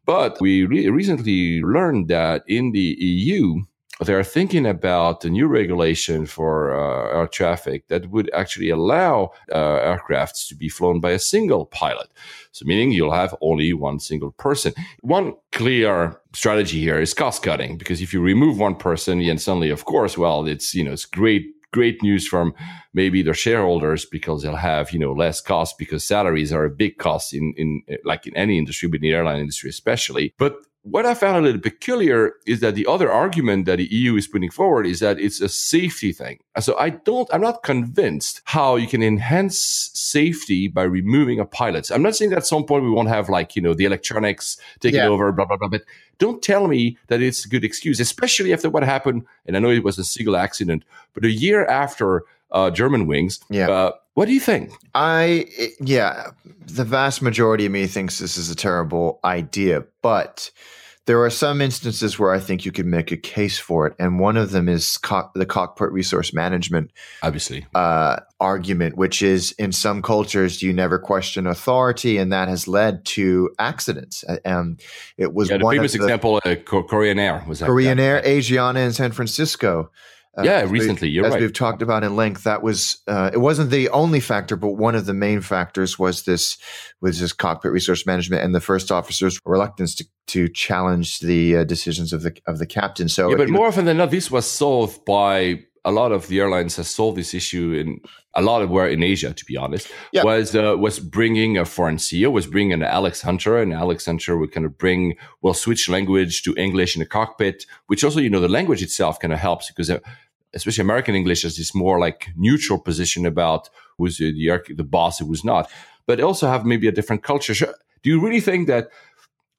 But we re- recently learned that in the EU, they're thinking about a new regulation for uh, air traffic that would actually allow uh, aircrafts to be flown by a single pilot. So, meaning you'll have only one single person. One clear strategy here is cost cutting because if you remove one person, then suddenly, of course, well, it's you know it's great great news from maybe their shareholders because they'll have you know less cost because salaries are a big cost in in like in any industry, but in the airline industry especially. But what I found a little peculiar is that the other argument that the EU is putting forward is that it's a safety thing. So I don't, I'm not convinced how you can enhance safety by removing a pilot. I'm not saying that at some point we won't have like, you know, the electronics taking Yeah. over, blah, blah, blah. But don't tell me that it's a good excuse, especially after what happened. And I know it was a single accident, but a year after uh, Germanwings, Yeah. uh, what do you think? I yeah, the vast majority of me thinks this is a terrible idea, but there are some instances where I think you could make a case for it, and one of them is co- the cockpit resource management Obviously. uh, argument, which is in some cultures you never question authority, and that has led to accidents. Um, it was Yeah, the one famous of the example, uh, Korean Air was that. Korean Air, Asiana in San Francisco. Uh, Yeah, as we- recently, you're as right. we've talked about in length, that was uh, it wasn't the only factor, but one of the main factors was this was this cockpit resource management and the first officer's reluctance to, to challenge the uh, decisions of the of the captain. So, Yeah, but more often than not, this was solved by a lot of the airlines has solved this issue in a lot of where in Asia, to be honest, Yeah. was uh, was bringing a foreign CEO, was bringing an Alex Hunter, and Alex Hunter would kind of bring well switch language to English in the cockpit, which also you know the language itself kind of helps because. Especially American English has this more like neutral position about who's the the, the boss and who's not, but also have maybe a different culture. Do you really think that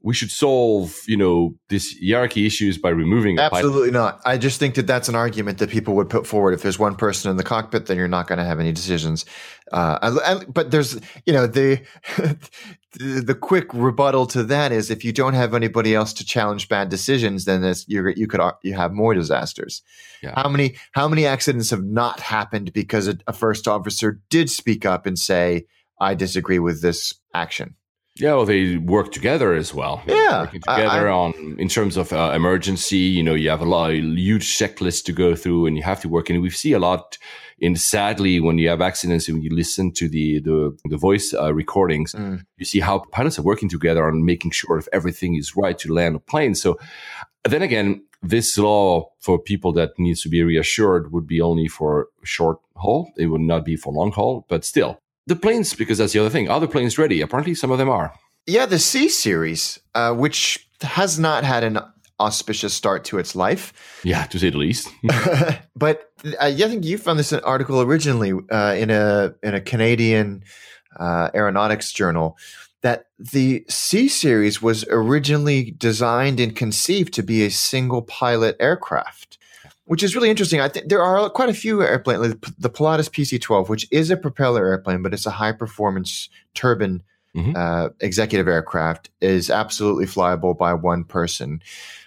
we should solve, you know, this hierarchy issues by removing? Absolutely not. I just think that that's an argument that people would put forward. If there's one person in the cockpit, then you're not going to have any decisions. Uh, and- and- but there's, you know, the, the the quick rebuttal to that is if you don't have anybody else to challenge bad decisions, then you're, you could you have more disasters. Yeah. How many how many accidents have not happened because a, a first officer did speak up and say, "I disagree with this action." Yeah, well, they work together as well. Yeah, working I- together I- on in terms of uh, emergency. You know, you have a lot of huge checklists to go through, and you have to work. And we see a lot in sadly when you have accidents and when you listen to the the, the voice uh, recordings, Mm. you see how pilots are working together on making sure if everything is right to land a plane. So then again, this law for people that needs to be reassured would be only for short haul. It would not be for long haul, but still. The planes, because that's the other thing. Are the planes ready? Apparently, some of them are. Yeah, the C series, uh, which has not had an auspicious start to its life. Yeah, to say the least. but I, I think you found this article originally uh, in a in a Canadian uh, aeronautics journal that the C series was originally designed and conceived to be a single pilot aircraft, which is really interesting. I think there are quite a few airplanes, like the Pilatus PC-12, which is a propeller airplane, but it's a high performance turbine Mhm. uh, executive aircraft, is absolutely flyable by one person.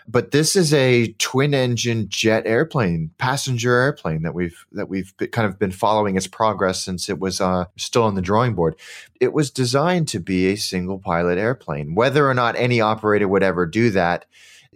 But this is a twin engine jet airplane, passenger airplane that we've that we've kind of been following its progress since it was uh, still on the drawing board. It was designed to be a single pilot airplane. Whether or not any operator would ever do that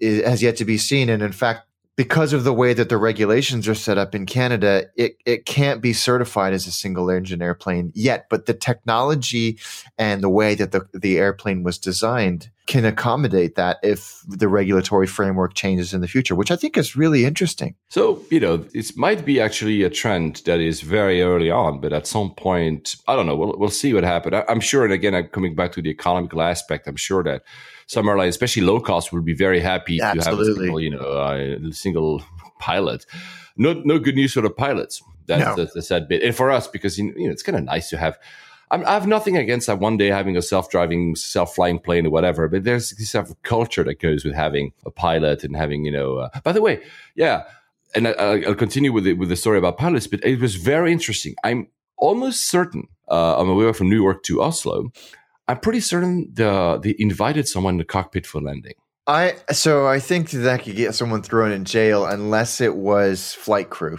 has yet to be seen. And in fact, because of the way that the regulations are set up in Canada, it, it can't be certified as a single engine airplane yet. But the technology and the way that the, the airplane was designed can accommodate that if the regulatory framework changes in the future, which I think is really interesting. So, you know, it might be actually a trend that is very early on, but at some point, I don't know, we'll, we'll see what happens. I, I'm sure, and again, I'm coming back to the economical aspect, I'm sure that some airlines, especially low cost, will be very happy to have a single, you know, uh, single pilot. No, no good news for the pilots. That's, No. that's the sad bit. And for us, because, you know, it's kind of nice to have I'm, I have nothing against that one day having a self-driving, self-flying plane or whatever, but there's this sort of culture that goes with having a pilot and having, you know. Uh, by the way, yeah, and I, I- I'll continue with the, with the story about pilots, but it was very interesting. I'm almost certain uh, on my way from New York to Oslo. I'm pretty certain the, they invited someone in the cockpit for landing. I so I think that could get someone thrown in jail unless it was flight crew.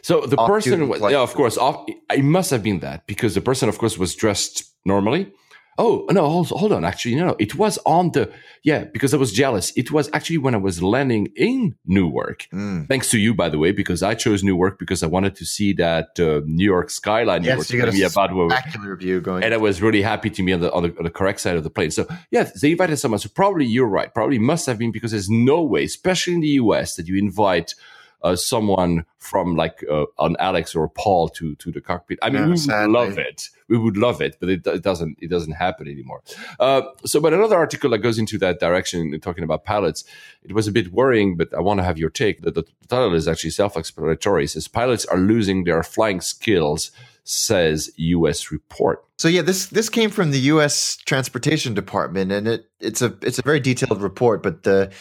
So the Off person, was, yeah, of course, off, it must have been that because the person, of course, was dressed normally. Oh no, hold, hold on. Actually, no, no, it was on the yeah because I was jealous. It was actually when I was landing in Newark. Mm. Thanks to you, by the way, because I chose Newark because I wanted to see that uh, New York skyline. Yes, you got a about spectacular view going. and I was really happy to be on the, on the on the correct side of the plane. So yeah, they invited someone. So probably you're right. Probably must have been because there's no way, especially in the US, that you invite uh, someone from like uh, an Alex or Paul to to the cockpit. I mean, we would love it. We would love it, but it, it doesn't. It doesn't happen anymore. Uh, so, but another article that goes into that direction, talking about pilots, it was a bit worrying. But I want to have your take. That the title is actually self-explanatory. It says pilots are losing their flying skills, says U.S. report. So yeah, this this came from the U.S. Transportation Department, and it it's a it's a very detailed report. But the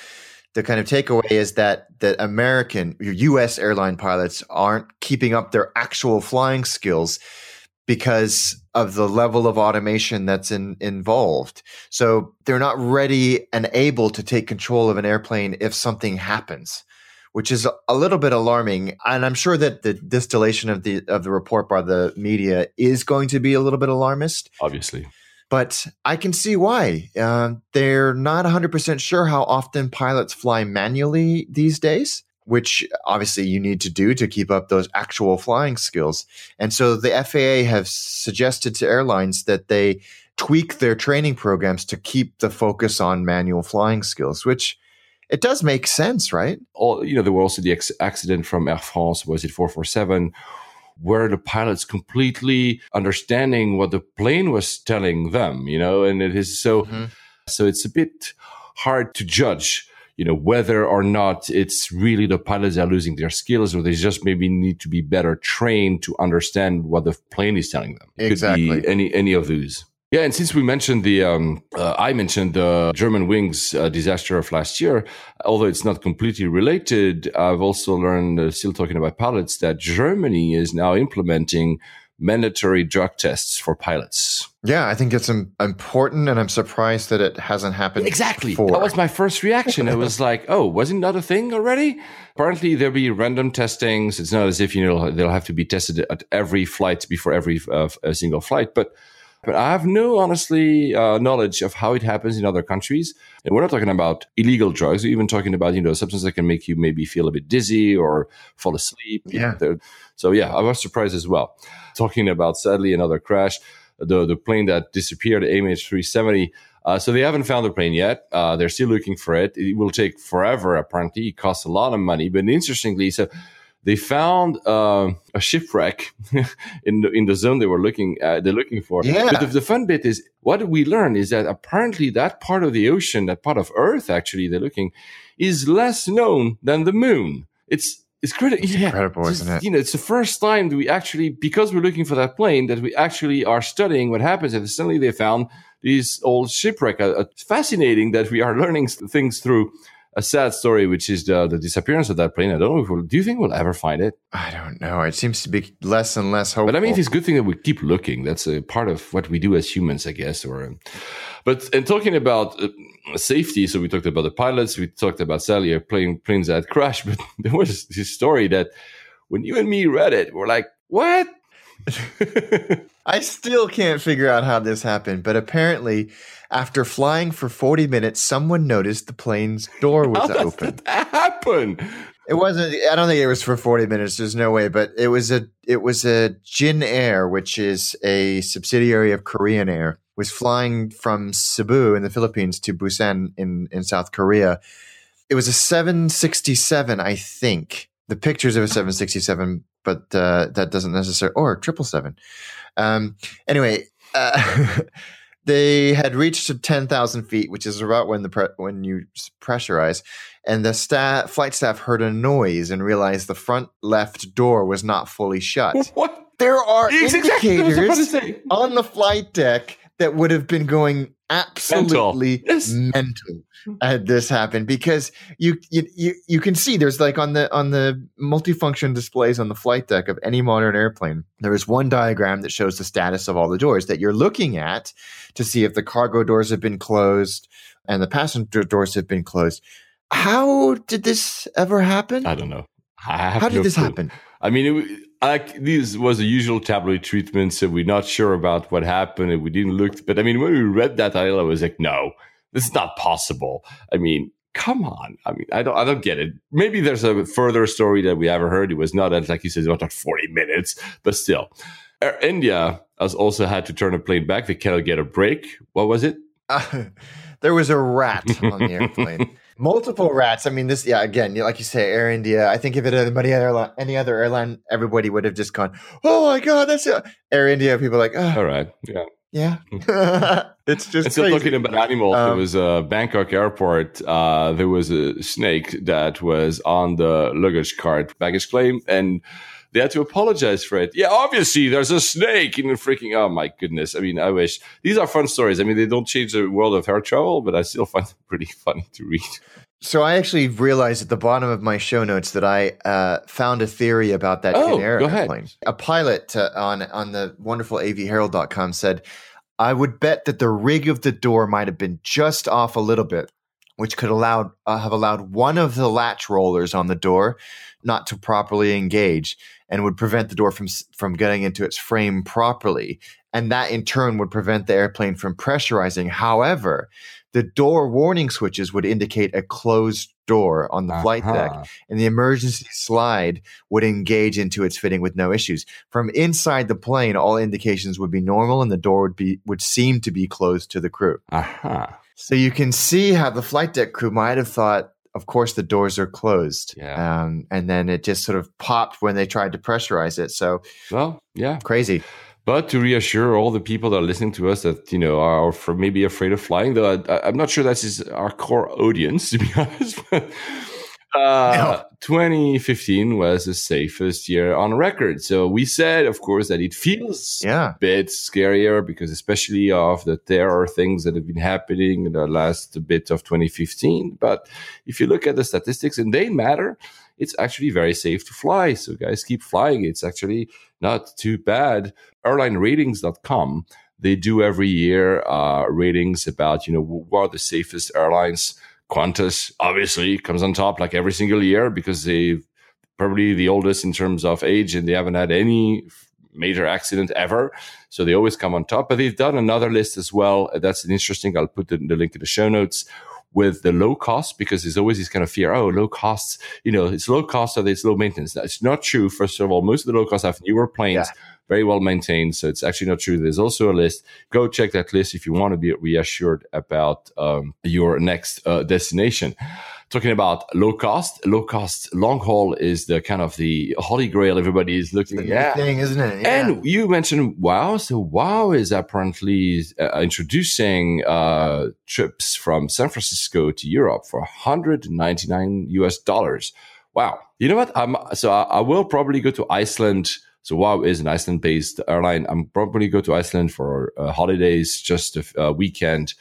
the kind of takeaway is that that American U.S. airline pilots aren't keeping up their actual flying skills because of the level of automation that's in, involved. So they're not ready and able to take control of an airplane if something happens, which is a little bit alarming. And I'm sure that the distillation of the of the report by the media is going to be a little bit alarmist. Obviously, But I can see why. Uh, they're not 100% sure how often pilots fly manually these days, which obviously you need to do to keep up those actual flying skills. And so the FAA have suggested to airlines that they tweak their training programs to keep the focus on manual flying skills, which it does make sense, right? all you know, there were also the ex- accident from Air France. Was it four four seven? Where the pilots completely understanding what the plane was telling them, you know, and it is so. Mm-hmm. So it's a bit hard to judge, you know, whether or not it's really the pilots are losing their skills or they just maybe need to be better trained to understand what the plane is telling them. It Exactly. be any any of those. Yeah, and since we mentioned the, um, uh, I mentioned the Germanwings uh, disaster of last year, although it's not completely related, I've also learned, uh, still talking about pilots, that Germany is now implementing mandatory drug tests for pilots. Yeah, I think it's im- important, and I'm surprised that it hasn't happened Exactly. before. That was my first reaction. It was like, oh, wasn't that a thing already? Apparently, there'll be random testings. It's not as if you know they'll have to be tested at every flight before every uh, a single flight, but. But I have no, honestly, uh, knowledge of how it happens in other countries. And we're not talking about illegal drugs. We're even talking about, you know, substances that can make you maybe feel a bit dizzy or fall asleep. Yeah. So yeah, I was surprised as well. Talking about sadly another crash, the the plane that disappeared, AMH370. Uh, so they haven't found the plane yet. Uh, they're still looking for it. It will take forever. Apparently, it costs a lot of money. But interestingly, so they found uh, a shipwreck in the in the zone they were looking at, they're looking for. Yeah. But the, the fun bit is what we learn is that apparently that part of the ocean, that part of Earth, actually they're looking, is less known than the moon. It's it's critical. Yeah, incredible, It's- isn't it? You know, it's the first time that we actually, because we're looking for that plane, that we actually are studying what happens. And suddenly they found these old shipwreck. Uh, it's fascinating that we are learning things through a sad story, which is the, the disappearance of that plane. I don't know if we'll, do you think we'll ever find it? I don't know. It seems to be less and less hopeful. But I mean, it's a good thing that we keep looking. That's a part of what we do as humans, I guess. Or, um, but and talking about uh, safety, so we talked about the pilots, we talked about Sally plane planes that crashed. But there was this story that when you and me read it, we're like, "What?" I still can't figure out how this happened, but apparently, after flying for 40 minutes, someone noticed the plane's door was How open. that happen? It wasn't. I don't think it was for 40 minutes. There's no way, but it was a. It was a Jin Air, which is a subsidiary of Korean Air, was flying from Cebu in the Philippines to Busan in in South Korea. It was a 767, I think. The pictures of a 767, but uh, that doesn't necessarily or triple seven. Um, anyway, uh, they had reached to 10,000 feet, which is about when the pre- when you pressurize, and the staff flight staff heard a noise and realized the front left door was not fully shut. What? there are It's exactly what I was about to indicators say. on the flight deck that would have been going absolutely Yes. mental had this happened because you, you you you can see there's like on the on the multifunction displays on the flight deck of any modern airplane there is one diagram that shows the status of all the doors that you're looking at to see if the cargo doors have been closed and the passenger doors have been closed how did this ever happen I don't know. How did this clue. happen I mean, it, I, this was a usual tabloid treatment, so we're not sure about what happened, and we didn't look. But I mean, when we read that title, I was like, no, this is not possible. I mean, come on. I mean, I don't, I don't get it. Maybe there's a further story that we ever heard. It was not as like you said, not 40 minutes, but still. Air India has also had to turn a plane back. They cannot get a break. What was it? there was a rat on the airplane multiple rats. I mean, this, yeah, again, like you say, Air India. I think if it had anybody other any other airline, everybody would have just gone, "Oh my god, that's Air India." People are like, oh, All right. Yeah. yeah, it's just still crazy. talking about animals, there Um, was a Bangkok airport. Uh, there was a snake that was on the luggage cart baggage claim, and they had to apologize for it. Yeah, obviously there's a snake in the freaking. Oh my goodness! I mean, I wish these are fun stories. I mean, they don't change the world of air travel, but I still find them pretty funny to read. So I actually realized at the bottom of my show notes that I uh, found a theory about that Oh, ahead. airplane. A pilot uh, on on the wonderful avherald.com said, "I would bet that the rig of the door might have been just off a little bit, which could allow uh, have allowed one of the latch rollers on the door not to properly engage and would prevent the door from from getting into its frame properly, and that in turn would prevent the airplane from pressurizing. However." The door warning switches would indicate a closed door on the flight deck, Uh-huh. and the emergency slide would engage into its fitting with no issues. From inside the plane, all indications would be normal, and the door would be would seem to be closed to the crew. Aha. So you can see how the flight deck crew might have thought, of course, the doors are closed, Yeah. um, and then it just sort of popped when they tried to pressurize it. So Well, yeah. crazy. But to reassure all the people that are listening to us that you know are maybe afraid of flying, though I, I'm not sure that is our core audience to be honest. Uh, 2015 was the safest year on record. So we said, of course, that it feels Yeah, a bit scarier because especially of the terror things that have been happening in the last bit of 2015. But if you look at the statistics and they matter, it's actually very safe to fly. So guys, keep flying. It's actually not too bad. Airlineratings.com, they do every year uh, ratings about, you know, what are the safest airlines. Qantas obviously comes on top like every single year because they've probably the oldest in terms of age and they haven't had any major accident ever. So they always come on top. But they've done another list as well. That's an interesting. I'll put the, the link in the show notes with the low cost because there's always this kind of fear. Oh, low costs. You know, it's low cost, so it's low maintenance. That's not true. First of all, most of the low costs have newer planes. Yeah. Very well maintained, so it's actually not true. There's also a list. Go check that list if you want to be reassured about um, your next uh, destination talking about low cost low cost long haul is the kind of the holy grail everybody is looking at thing, isn't it? Yeah. and you mentioned wow so wow is apparently uh, introducing uh, trips from san francisco to europe for 199 us dollars wow you know what i'm so i, I will probably go to iceland so wow is an iceland based airline i'm probably go to iceland for uh, holidays just a f- a weekend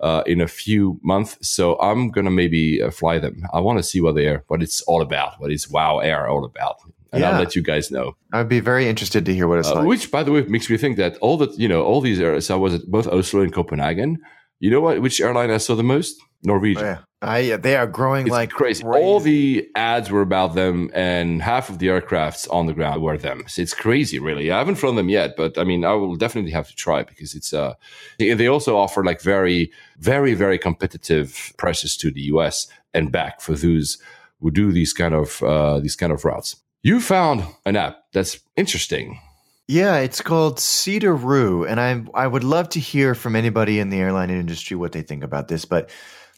uh, in a few months. So I'm gonna maybe uh, fly them. I want to see what they are, what it's all about, what is Wow Air all about, and Yeah. I'll let you guys know. I'd be very interested to hear what it's Uh, like. which, by the way, makes me think that all that you know, all these airlines. I was at both Oslo and Copenhagen. You know what? Which airline I saw the most? Norwegian. Yeah. I, yeah, they are growing It's like crazy. All the ads were about them, and half of the aircrafts on the ground were them. So it's crazy, really. I haven't flown them yet, but I mean, I will definitely have to try because it's. uh They also offer like very, very, very competitive prices to the US and back for those who do these kind of uh these kind of routes. You found an app that's interesting. Yeah, it's called Cedar Cedaroo, and I I would love to hear from anybody in the airline industry what they think about this. But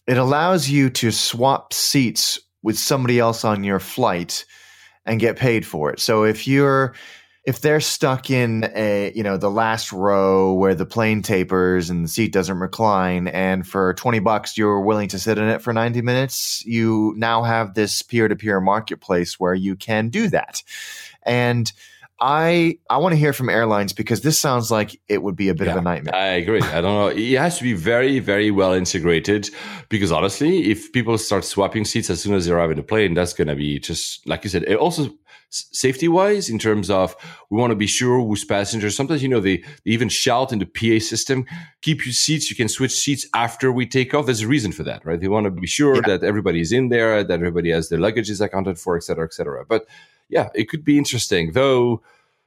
it allows you to swap seats with somebody else on your flight and get paid for it. So if you're if they're stuck in a you know the last row where the plane tapers and the seat doesn't recline, and for twenty bucks you're willing to sit in it for ninety minutes, you now have this peer to peer marketplace where you can do that, and I I want to hear from airlines because this sounds like it would be a bit of a nightmare. I agree. I don't know. It has to be very, very well integrated because honestly, if people start swapping seats as soon as they arrive in the plane, that's going to be just like you said. It also safety wise, in terms of we want to be sure who's passengers. Sometimes you know they, they even shout in the PA system, "Keep your seats. You can switch seats after we take off." There's a reason for that, right? They want to be sure Yeah. that everybody's in there, that everybody has their luggage is accounted for, et cetera, et cetera. But yeah, it could be interesting, though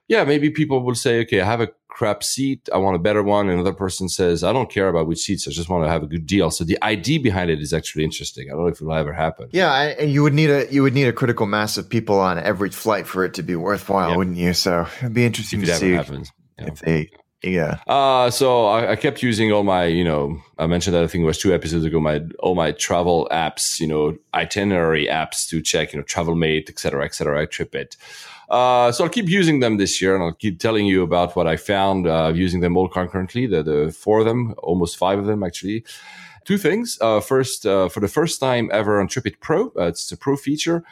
yeah, maybe people will say, okay, I have a crap seat. I want a better one. Another person says, I don't care about which seats. I just want to have a good deal. So the idea behind it is actually interesting. I don't know if it'll ever happen. Yeah, I- and you would need a you would need a critical mass of people on every flight for it to be worthwhile, Yeah. wouldn't you? So it'd be interesting If to it ever see happens. Yeah. if they Yeah. Uh, so I, I, kept using all my, you know, I mentioned that I think it was two episodes ago, my, all my travel apps, you know, itinerary apps to check, you know, TravelMate, et cetera, et cetera, TripIt. Uh, so I'll keep using them this year and I'll keep telling you about what I found, uh, using them all concurrently, the, the four of them, almost five of them actually. Two things. Uh, first, uh, for the first time ever on TripIt Pro, uh, it's a pro feature.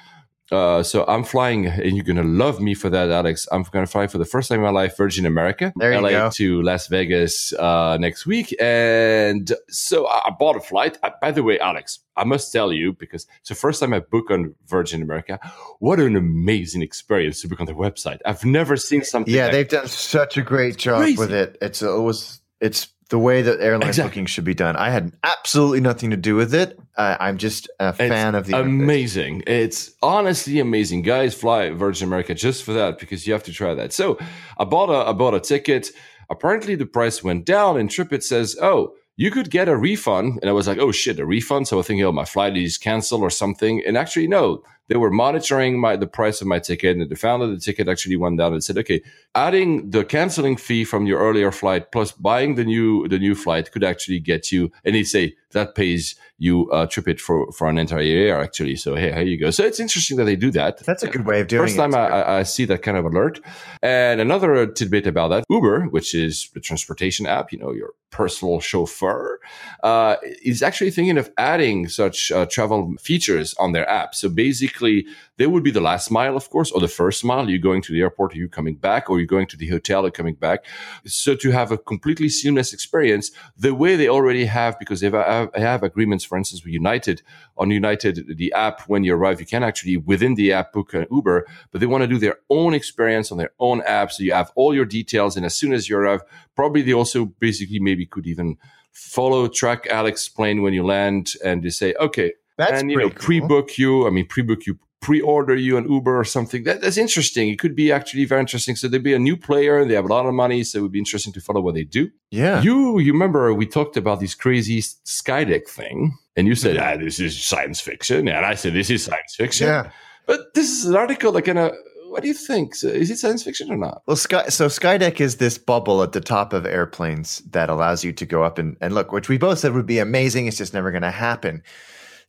Uh, so I'm flying, and you're gonna love me for that, Alex. I'm gonna fly for the first time in my life Virgin America, there you LA go. to Las Vegas uh, next week, and so I bought a flight. Uh, by the way, Alex, I must tell you because it's the first time I book on Virgin America. What an amazing experience to book on their website! I've never seen something. Yeah, like they've done such a great job crazy. with it. It's it was it's the way that airline Exactly. booking should be done. I had absolutely nothing to do with it. Uh, I'm just a fan of the amazing. It's honestly amazing. Guys, fly Virgin America just for that because you have to try that. So I bought a I bought a ticket. Apparently the price went down, and TripIt says, "Oh, you could get a refund." And I was like, "Oh shit, a refund!" So I was thinking, "Oh, my flight is canceled or something." And actually, no. They were monitoring my the price of my ticket, and they found that the ticket actually went down. And said, "Okay, adding the canceling fee from your earlier flight plus buying the new the new flight could actually get you." And they say that pays you uh, trip it for for an entire year actually. So hey, here you go. So it's interesting that they do that. That's a good way of doing First it. time I, I- I see that kind of alert. And another tidbit about that, Uber, which is the transportation app, you know, your personal chauffeur, uh, is actually thinking of adding such uh, travel features on their app. So basically, they would be the last mile, of course, or the first mile. You're going to the airport, or you're coming back, or you're going to the hotel and coming back. So to have a completely seamless experience, the way they already have, because they have, have agreements, for instance, with United. On United, the app, when you arrive, you can actually within the app book an Uber, but they want to do their own experience on their own app. So you have all your details, and as soon as you arrive, probably they also basically maybe could even follow track Alex plane when you land, and they say, okay, That's and you know cool. pre-book you. I mean, pre-book you, pre-order you an Uber or something. That, that's interesting. It could be actually very interesting. So they'd be a new player. And they have a lot of money, so it would be interesting to follow what they do. Yeah. You, you remember we talked about this crazy Skydeck thing, and you said, "Ah, this is science fiction," and I said, "This is science fiction." yeah. But this is an article that kind of. What do you think? So is it science fiction or not? Well, Sky, so Skydeck is this bubble at the top of airplanes that allows you to go up and, and look, which we both said would be amazing. It's just never going to happen.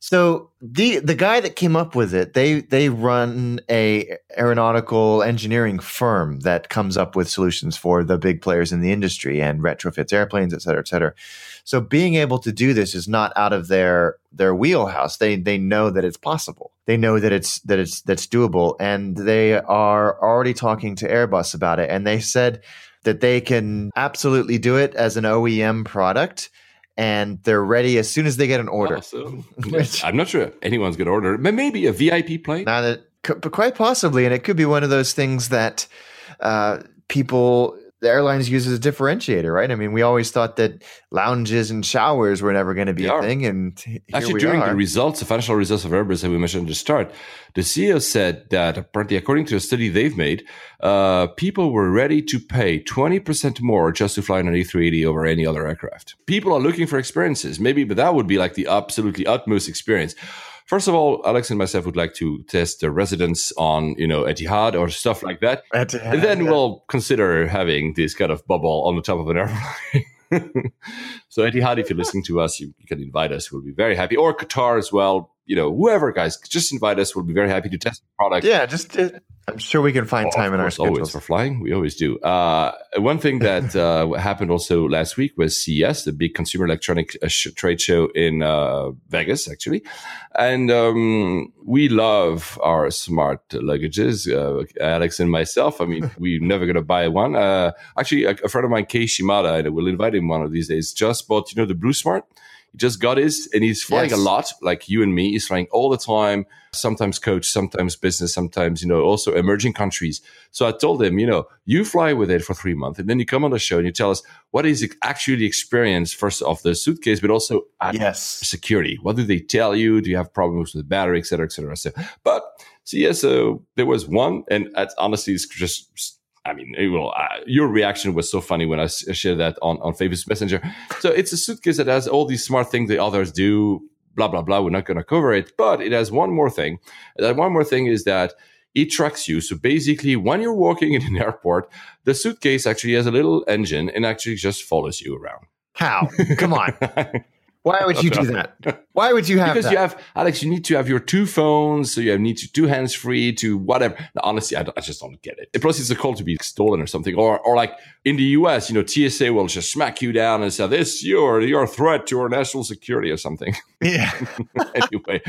So the the guy that came up with it, they they run a aeronautical engineering firm that comes up with solutions for the big players in the industry and retrofits airplanes, et cetera, et cetera. So being able to do this is not out of their their wheelhouse. They they know that it's possible. They know that it's that it's that's doable, and they are already talking to Airbus about it. And they said that they can absolutely do it as an OEM product, and they're ready as soon as they get an order. Awesome. Which- I'm not sure anyone's going to order, but maybe a VIP plane. Now that could, but quite possibly, and it could be one of those things that uh, people, the airlines use as a differentiator, right? I mean, we always thought that lounges and showers were never going to be They a are. thing, and Actually, during are. the results, the financial results of Airbus that we mentioned at the start, the CEO said that apparently, according to a study they've made, uh, people were ready to pay 20% more just to fly on an A380 over any other aircraft. People are looking for experiences, maybe, but that would be like the absolutely utmost experience. First of all, Alex and myself would like to test the residence on, you know, Etihad or stuff like that. And then we'll consider having this kind of bubble on the top of an airplane. so Etihad, if you're listening to us, you, you can invite us. We'll be very happy. Or Qatar as well. You know, whoever, guys, just invite us. We'll be very happy to test the product. yeah, just uh, I'm sure we can find Oh, time in our course, always for flying. We always do. Uh, one thing that uh, happened also last week was CES, the big consumer electronic uh, sh- trade show in uh, Vegas, actually. And um, we love our smart luggages, uh, Alex and myself. I mean, we're never going to buy one. Uh, actually, a, a friend of mine, Kei Shimada, and we'll invite him one of these days, just bought, you know, the Bluesmart. He just got his, and he's flying Yes. a lot, like you and me. He's flying all the time. Sometimes coach, sometimes business, sometimes you know also emerging countries. So I told him, you know, you fly with it for three months, and then you come on the show and you tell us what is it actually the experience first of the suitcase, but also Yes, security. What do they tell you? Do you have problems with the battery, et cetera, et cetera? So, but so yeah, so there was one, and honestly, it's just. I mean, it will, uh, your reaction was so funny when I s- shared that on, on Facebook Messenger. So it's a suitcase that has all these smart things the others do, blah, blah, blah. We're not going to cover it, but it has one more thing. That one more thing is that it tracks you. So basically, when you're walking in an airport, the suitcase actually has a little engine and actually just follows you around. How? Come on. Why would you do that? Why would you have because that? you have Alex, you need to have your two phones, so you need to two hands free to whatever. Now, honestly, I, I, just don't get it. Plus, it's a call to be stolen or something, or or like in the U.S., you know, TSA will just smack you down and say this you're you're a threat to our national security or something. Yeah. anyway,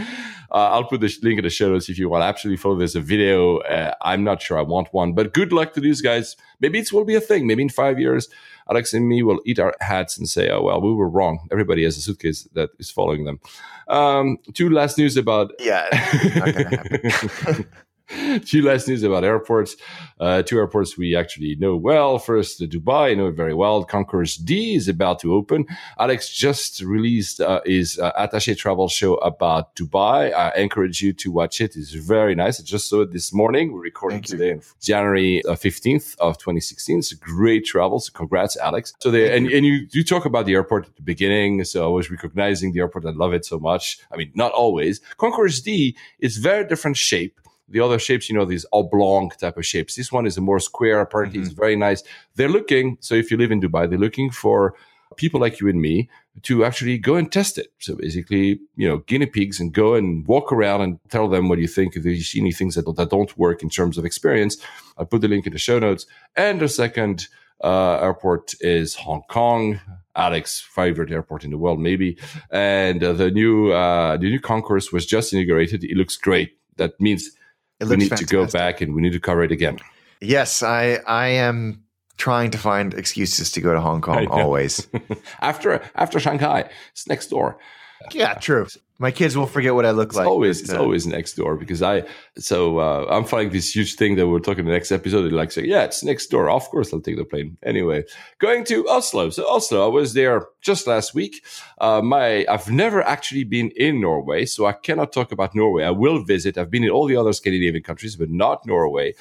uh, I'll put the link in the show notes if you want Absolutely follow. There's a video. Uh, I'm not sure I want one, but good luck to these guys. Maybe it will be a thing. Maybe in five years Alex and me will eat our hats and say, oh, well, we were wrong. Everybody has a suitcase that is following them. Um, two last news about. Yeah. Two last news about airports. Uh, two airports we actually know well. First, Dubai, I know it very well. Concourse D is about to open. Alex just released uh, his uh, Attaché Travel show about Dubai. I encourage you to watch it. It's very nice. I just saw it this morning. We're recording Thank today, January 15th uh, of 2016. It's a great travel. So congrats, Alex. So they, and, and you, you talk about the airport at the beginning. So I was recognizing the airport. I love it so much. I mean, not always. Concourse D is very different shape the other shapes, you know, these oblong type of shapes. This one is a more square. Apparently, mm-hmm. it's very nice. They're looking. So if you live in Dubai, they're looking for people like you and me to actually go and test it. So basically, you know, guinea pigs and go and walk around and tell them what you think. If you see any things that, that don't work in terms of experience, I'll put the link in the show notes. And the second uh, airport is Hong Kong. Alex' favorite airport in the world, maybe. And uh, the new uh, the new concourse was just inaugurated. It looks great. That means we need fantastic. to go back and we need to cover it again. Yes, I I am trying to find excuses to go to Hong Kong always. after after Shanghai, it's next door. Yeah, true. My kids will forget what I look it's like. Always, it's uh, always next door because I. So uh, I'm finding this huge thing that we're talking in the next episode. They like say, yeah, it's next door. Of course, I'll take the plane. Anyway, going to Oslo. So Oslo, I was there just last week. Uh, my I've never actually been in Norway, so I cannot talk about Norway. I will visit. I've been in all the other Scandinavian countries, but not Norway.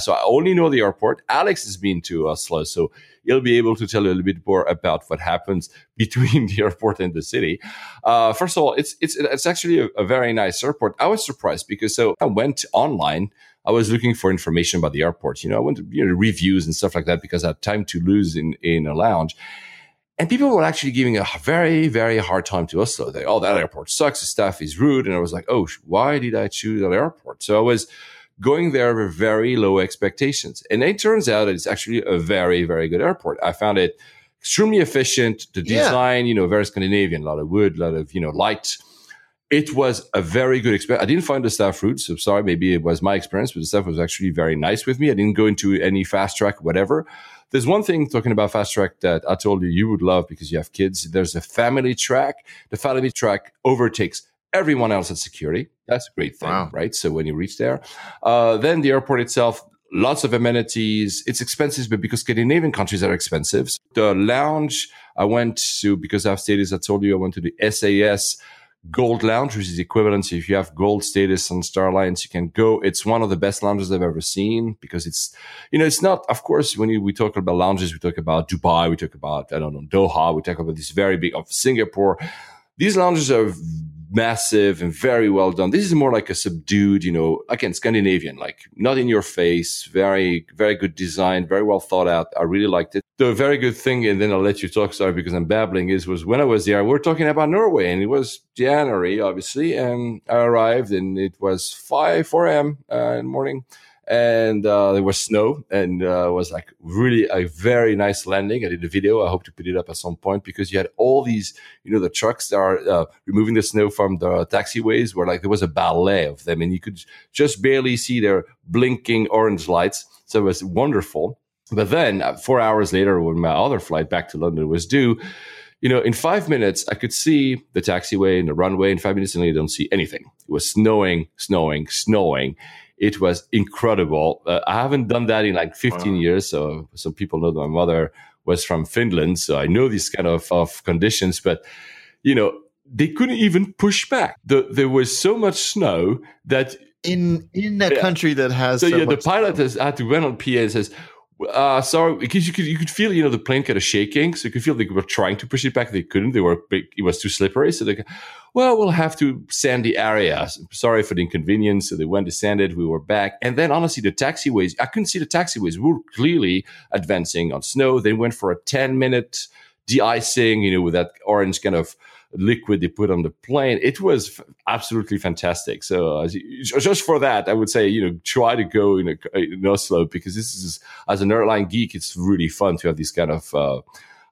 So I only know the airport. Alex has been to Oslo, so he'll be able to tell a little bit more about what happens between the airport and the city. Uh, first of all, it's it's it's actually a, a, very nice airport. I was surprised because so I went online. I was looking for information about the airport. You know, I went to you know reviews and stuff like that because I had time to lose in in a lounge. And people were actually giving a very, very hard time to us. So they, oh, that airport sucks. The staff is rude. And I was like, oh, why did I choose that airport? So I was going there with very low expectations. And it turns out it's actually a very, very good airport. I found it extremely efficient. The design, yeah. you know, very Scandinavian, a lot of wood, a lot of, you know, light. It was a very good experience. I didn't find the staff rude, so sorry, maybe it was my experience, but the staff was actually very nice with me. I didn't go into any fast track, whatever. There's one thing talking about fast track that I told you you would love because you have kids. There's a family track. The family track overtakes everyone else at security. That's a great thing, wow. right? So when you reach there, uh, then the airport itself, lots of amenities. It's expensive, but because Scandinavian countries are expensive. The lounge I went to because I have status. I told you I went to the SAS Gold Lounge, which is equivalent. So if you have gold status on Star Alliance, you can go. It's one of the best lounges I've ever seen because it's, you know, it's not, of course, when you, we talk about lounges, we talk about Dubai, we talk about, I don't know, Doha, we talk about this very big of Singapore. These lounges are massive and very well done. This is more like a subdued, you know, again, Scandinavian, like not in your face, very, very good design, very well thought out. I really liked it. The very good thing, and then I'll let you talk, sorry, because I'm babbling, is was when I was there, we were talking about Norway and it was January, obviously, and I arrived and it was 5, 4 a.m. Uh, in the morning and uh, there was snow and uh, was like really a very nice landing. I did a video. I hope to put it up at some point because you had all these, you know, the trucks that are uh, removing the snow from the taxiways where like there was a ballet of them and you could just barely see their blinking orange lights. So it was wonderful. But then uh, four hours later, when my other flight back to London was due, you know, in five minutes, I could see the taxiway and the runway. In five minutes, and I don't see anything. It was snowing, snowing, snowing it was incredible. Uh, I haven't done that in like 15 wow. years. So some people know that my mother was from Finland. So I know these kind of, of conditions, but you know, they couldn't even push back. The, there was so much snow that in in a country that has so, so yeah, the pilot has had to run on PA and says, Uh, sorry, because you could you could feel you know the plane kind of shaking, so you could feel they were trying to push it back, they couldn't. They were big, it was too slippery, so they, well, we'll have to sand the area. Sorry for the inconvenience. So they went to sand it. We were back, and then honestly, the taxiways I couldn't see the taxiways. We were clearly advancing on snow. They went for a ten minute de-icing, you know, with that orange kind of liquid they put on the plane. It was f- absolutely fantastic. So uh, just for that, I would say, you know, try to go in, a, in Oslo because this is, as an airline geek, it's really fun to have these kind of, uh,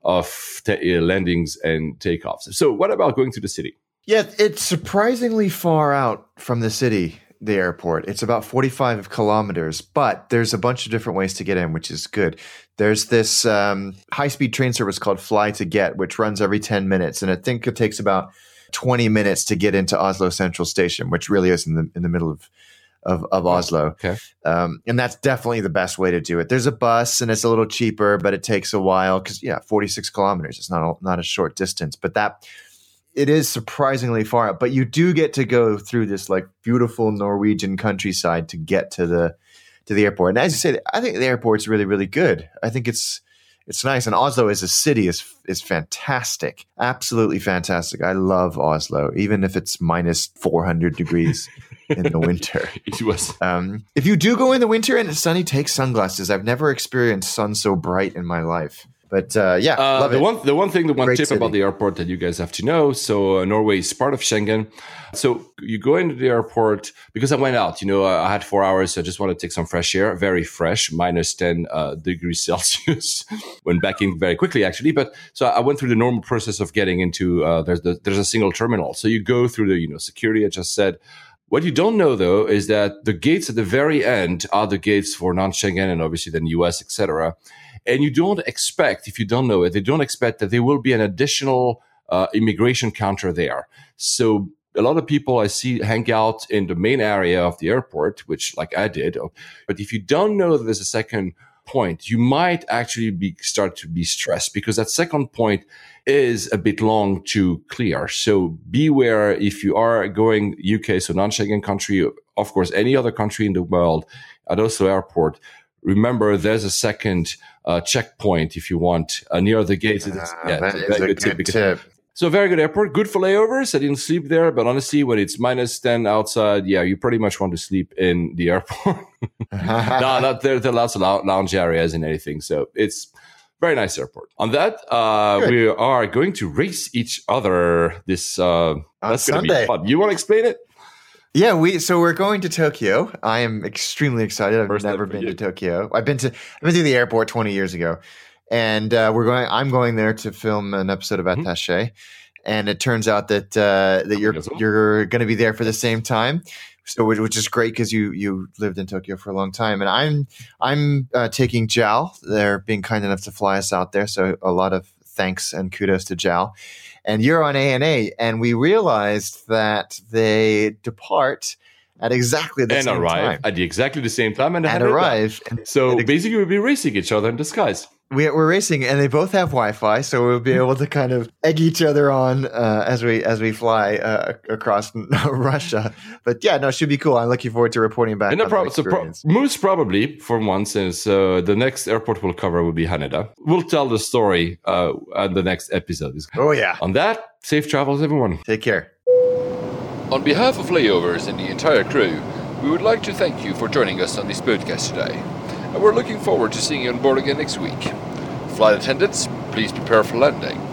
of uh, landings and takeoffs. So what about going to the city? Yeah, it's surprisingly far out from the city the airport. It's about 45 kilometers, but there's a bunch of different ways to get in, which is good. There's this um, high speed train service called Flytoget, which runs every 10 minutes. And I think it takes about 20 minutes to get into Oslo Central Station, which really is in the, in the middle of, of, of Oslo. Okay. Um, and that's definitely the best way to do it. There's a bus and it's a little cheaper, but it takes a while because, yeah, 46 kilometers. It's not a, not a short distance, but that it is surprisingly far out, but you do get to go through this like beautiful Norwegian countryside to get to the to the airport. And as you say, I think the airport's really really good. I think it's it's nice, and Oslo as a city is is fantastic, absolutely fantastic. I love Oslo, even if it's minus four hundred degrees in the winter. it was. Um, if you do go in the winter and it's sunny, take sunglasses. I've never experienced sun so bright in my life. But uh, yeah, uh, the it. one the one thing, the one Great tip city. about the airport that you guys have to know. So uh, Norway is part of Schengen. So you go into the airport because I went out. You know, I had four hours. So I just want to take some fresh air, very fresh, minus ten uh, degrees Celsius. went back in very quickly, actually. But so I went through the normal process of getting into. Uh, there's the, there's a single terminal. So you go through the you know security. I just said. What you don't know though is that the gates at the very end are the gates for non-Schengen and obviously then US, etc. And you don't expect, if you don't know it, they don't expect that there will be an additional uh, immigration counter there. So a lot of people I see hang out in the main area of the airport, which like I did. But if you don't know that there's a second point, you might actually be start to be stressed because that second point is a bit long to clear. So beware if you are going UK, so non-Schengen country, of course, any other country in the world at Oslo Airport. Remember, there's a second uh, checkpoint if you want uh, near the gates. It's- Ah, yeah, that is a tip good tip. so very good airport, good for layovers. I didn't sleep there, but honestly, when it's minus ten outside, yeah, you pretty much want to sleep in the airport. no, not there. There are lots of lounge areas and anything, so it's very nice airport. On that, uh, we are going to race each other this. Uh, that's Sunday. be fun. You want to explain it? Yeah, we so we're going to Tokyo. I am extremely excited. I've First never been you. to Tokyo. I've been to I've been to the airport 20 years ago. And uh, we're going I'm going there to film an episode of Mhm. Attaché. And it turns out that uh, that you're you're going to be there for the same time. So which, which is great because you you lived in Tokyo for a long time, and I'm I'm uh, taking JAL. They're being kind enough to fly us out there, so a lot of thanks and kudos to JAL. And you're on ANA, and we realized that they depart at exactly the and same arrive time at the, exactly the same time and, and arrive. And So and basically, we'll be racing each other in disguise. We, we're racing, and they both have Wi-Fi, so we'll be able to kind of egg each other on uh, as we as we fly uh, across Russia. But yeah, no, it should be cool. I'm looking forward to reporting back. And no problem. So pro- experience. most probably, for once, since uh, the next airport we'll cover will be Haneda. We'll tell the story uh, on the next episode. oh yeah, On that, safe travels, everyone. take care. On behalf of Layovers and the entire crew, we would like to thank you for joining us on this podcast today. We're looking forward to seeing you on board again next week. Flight attendants, please prepare for landing.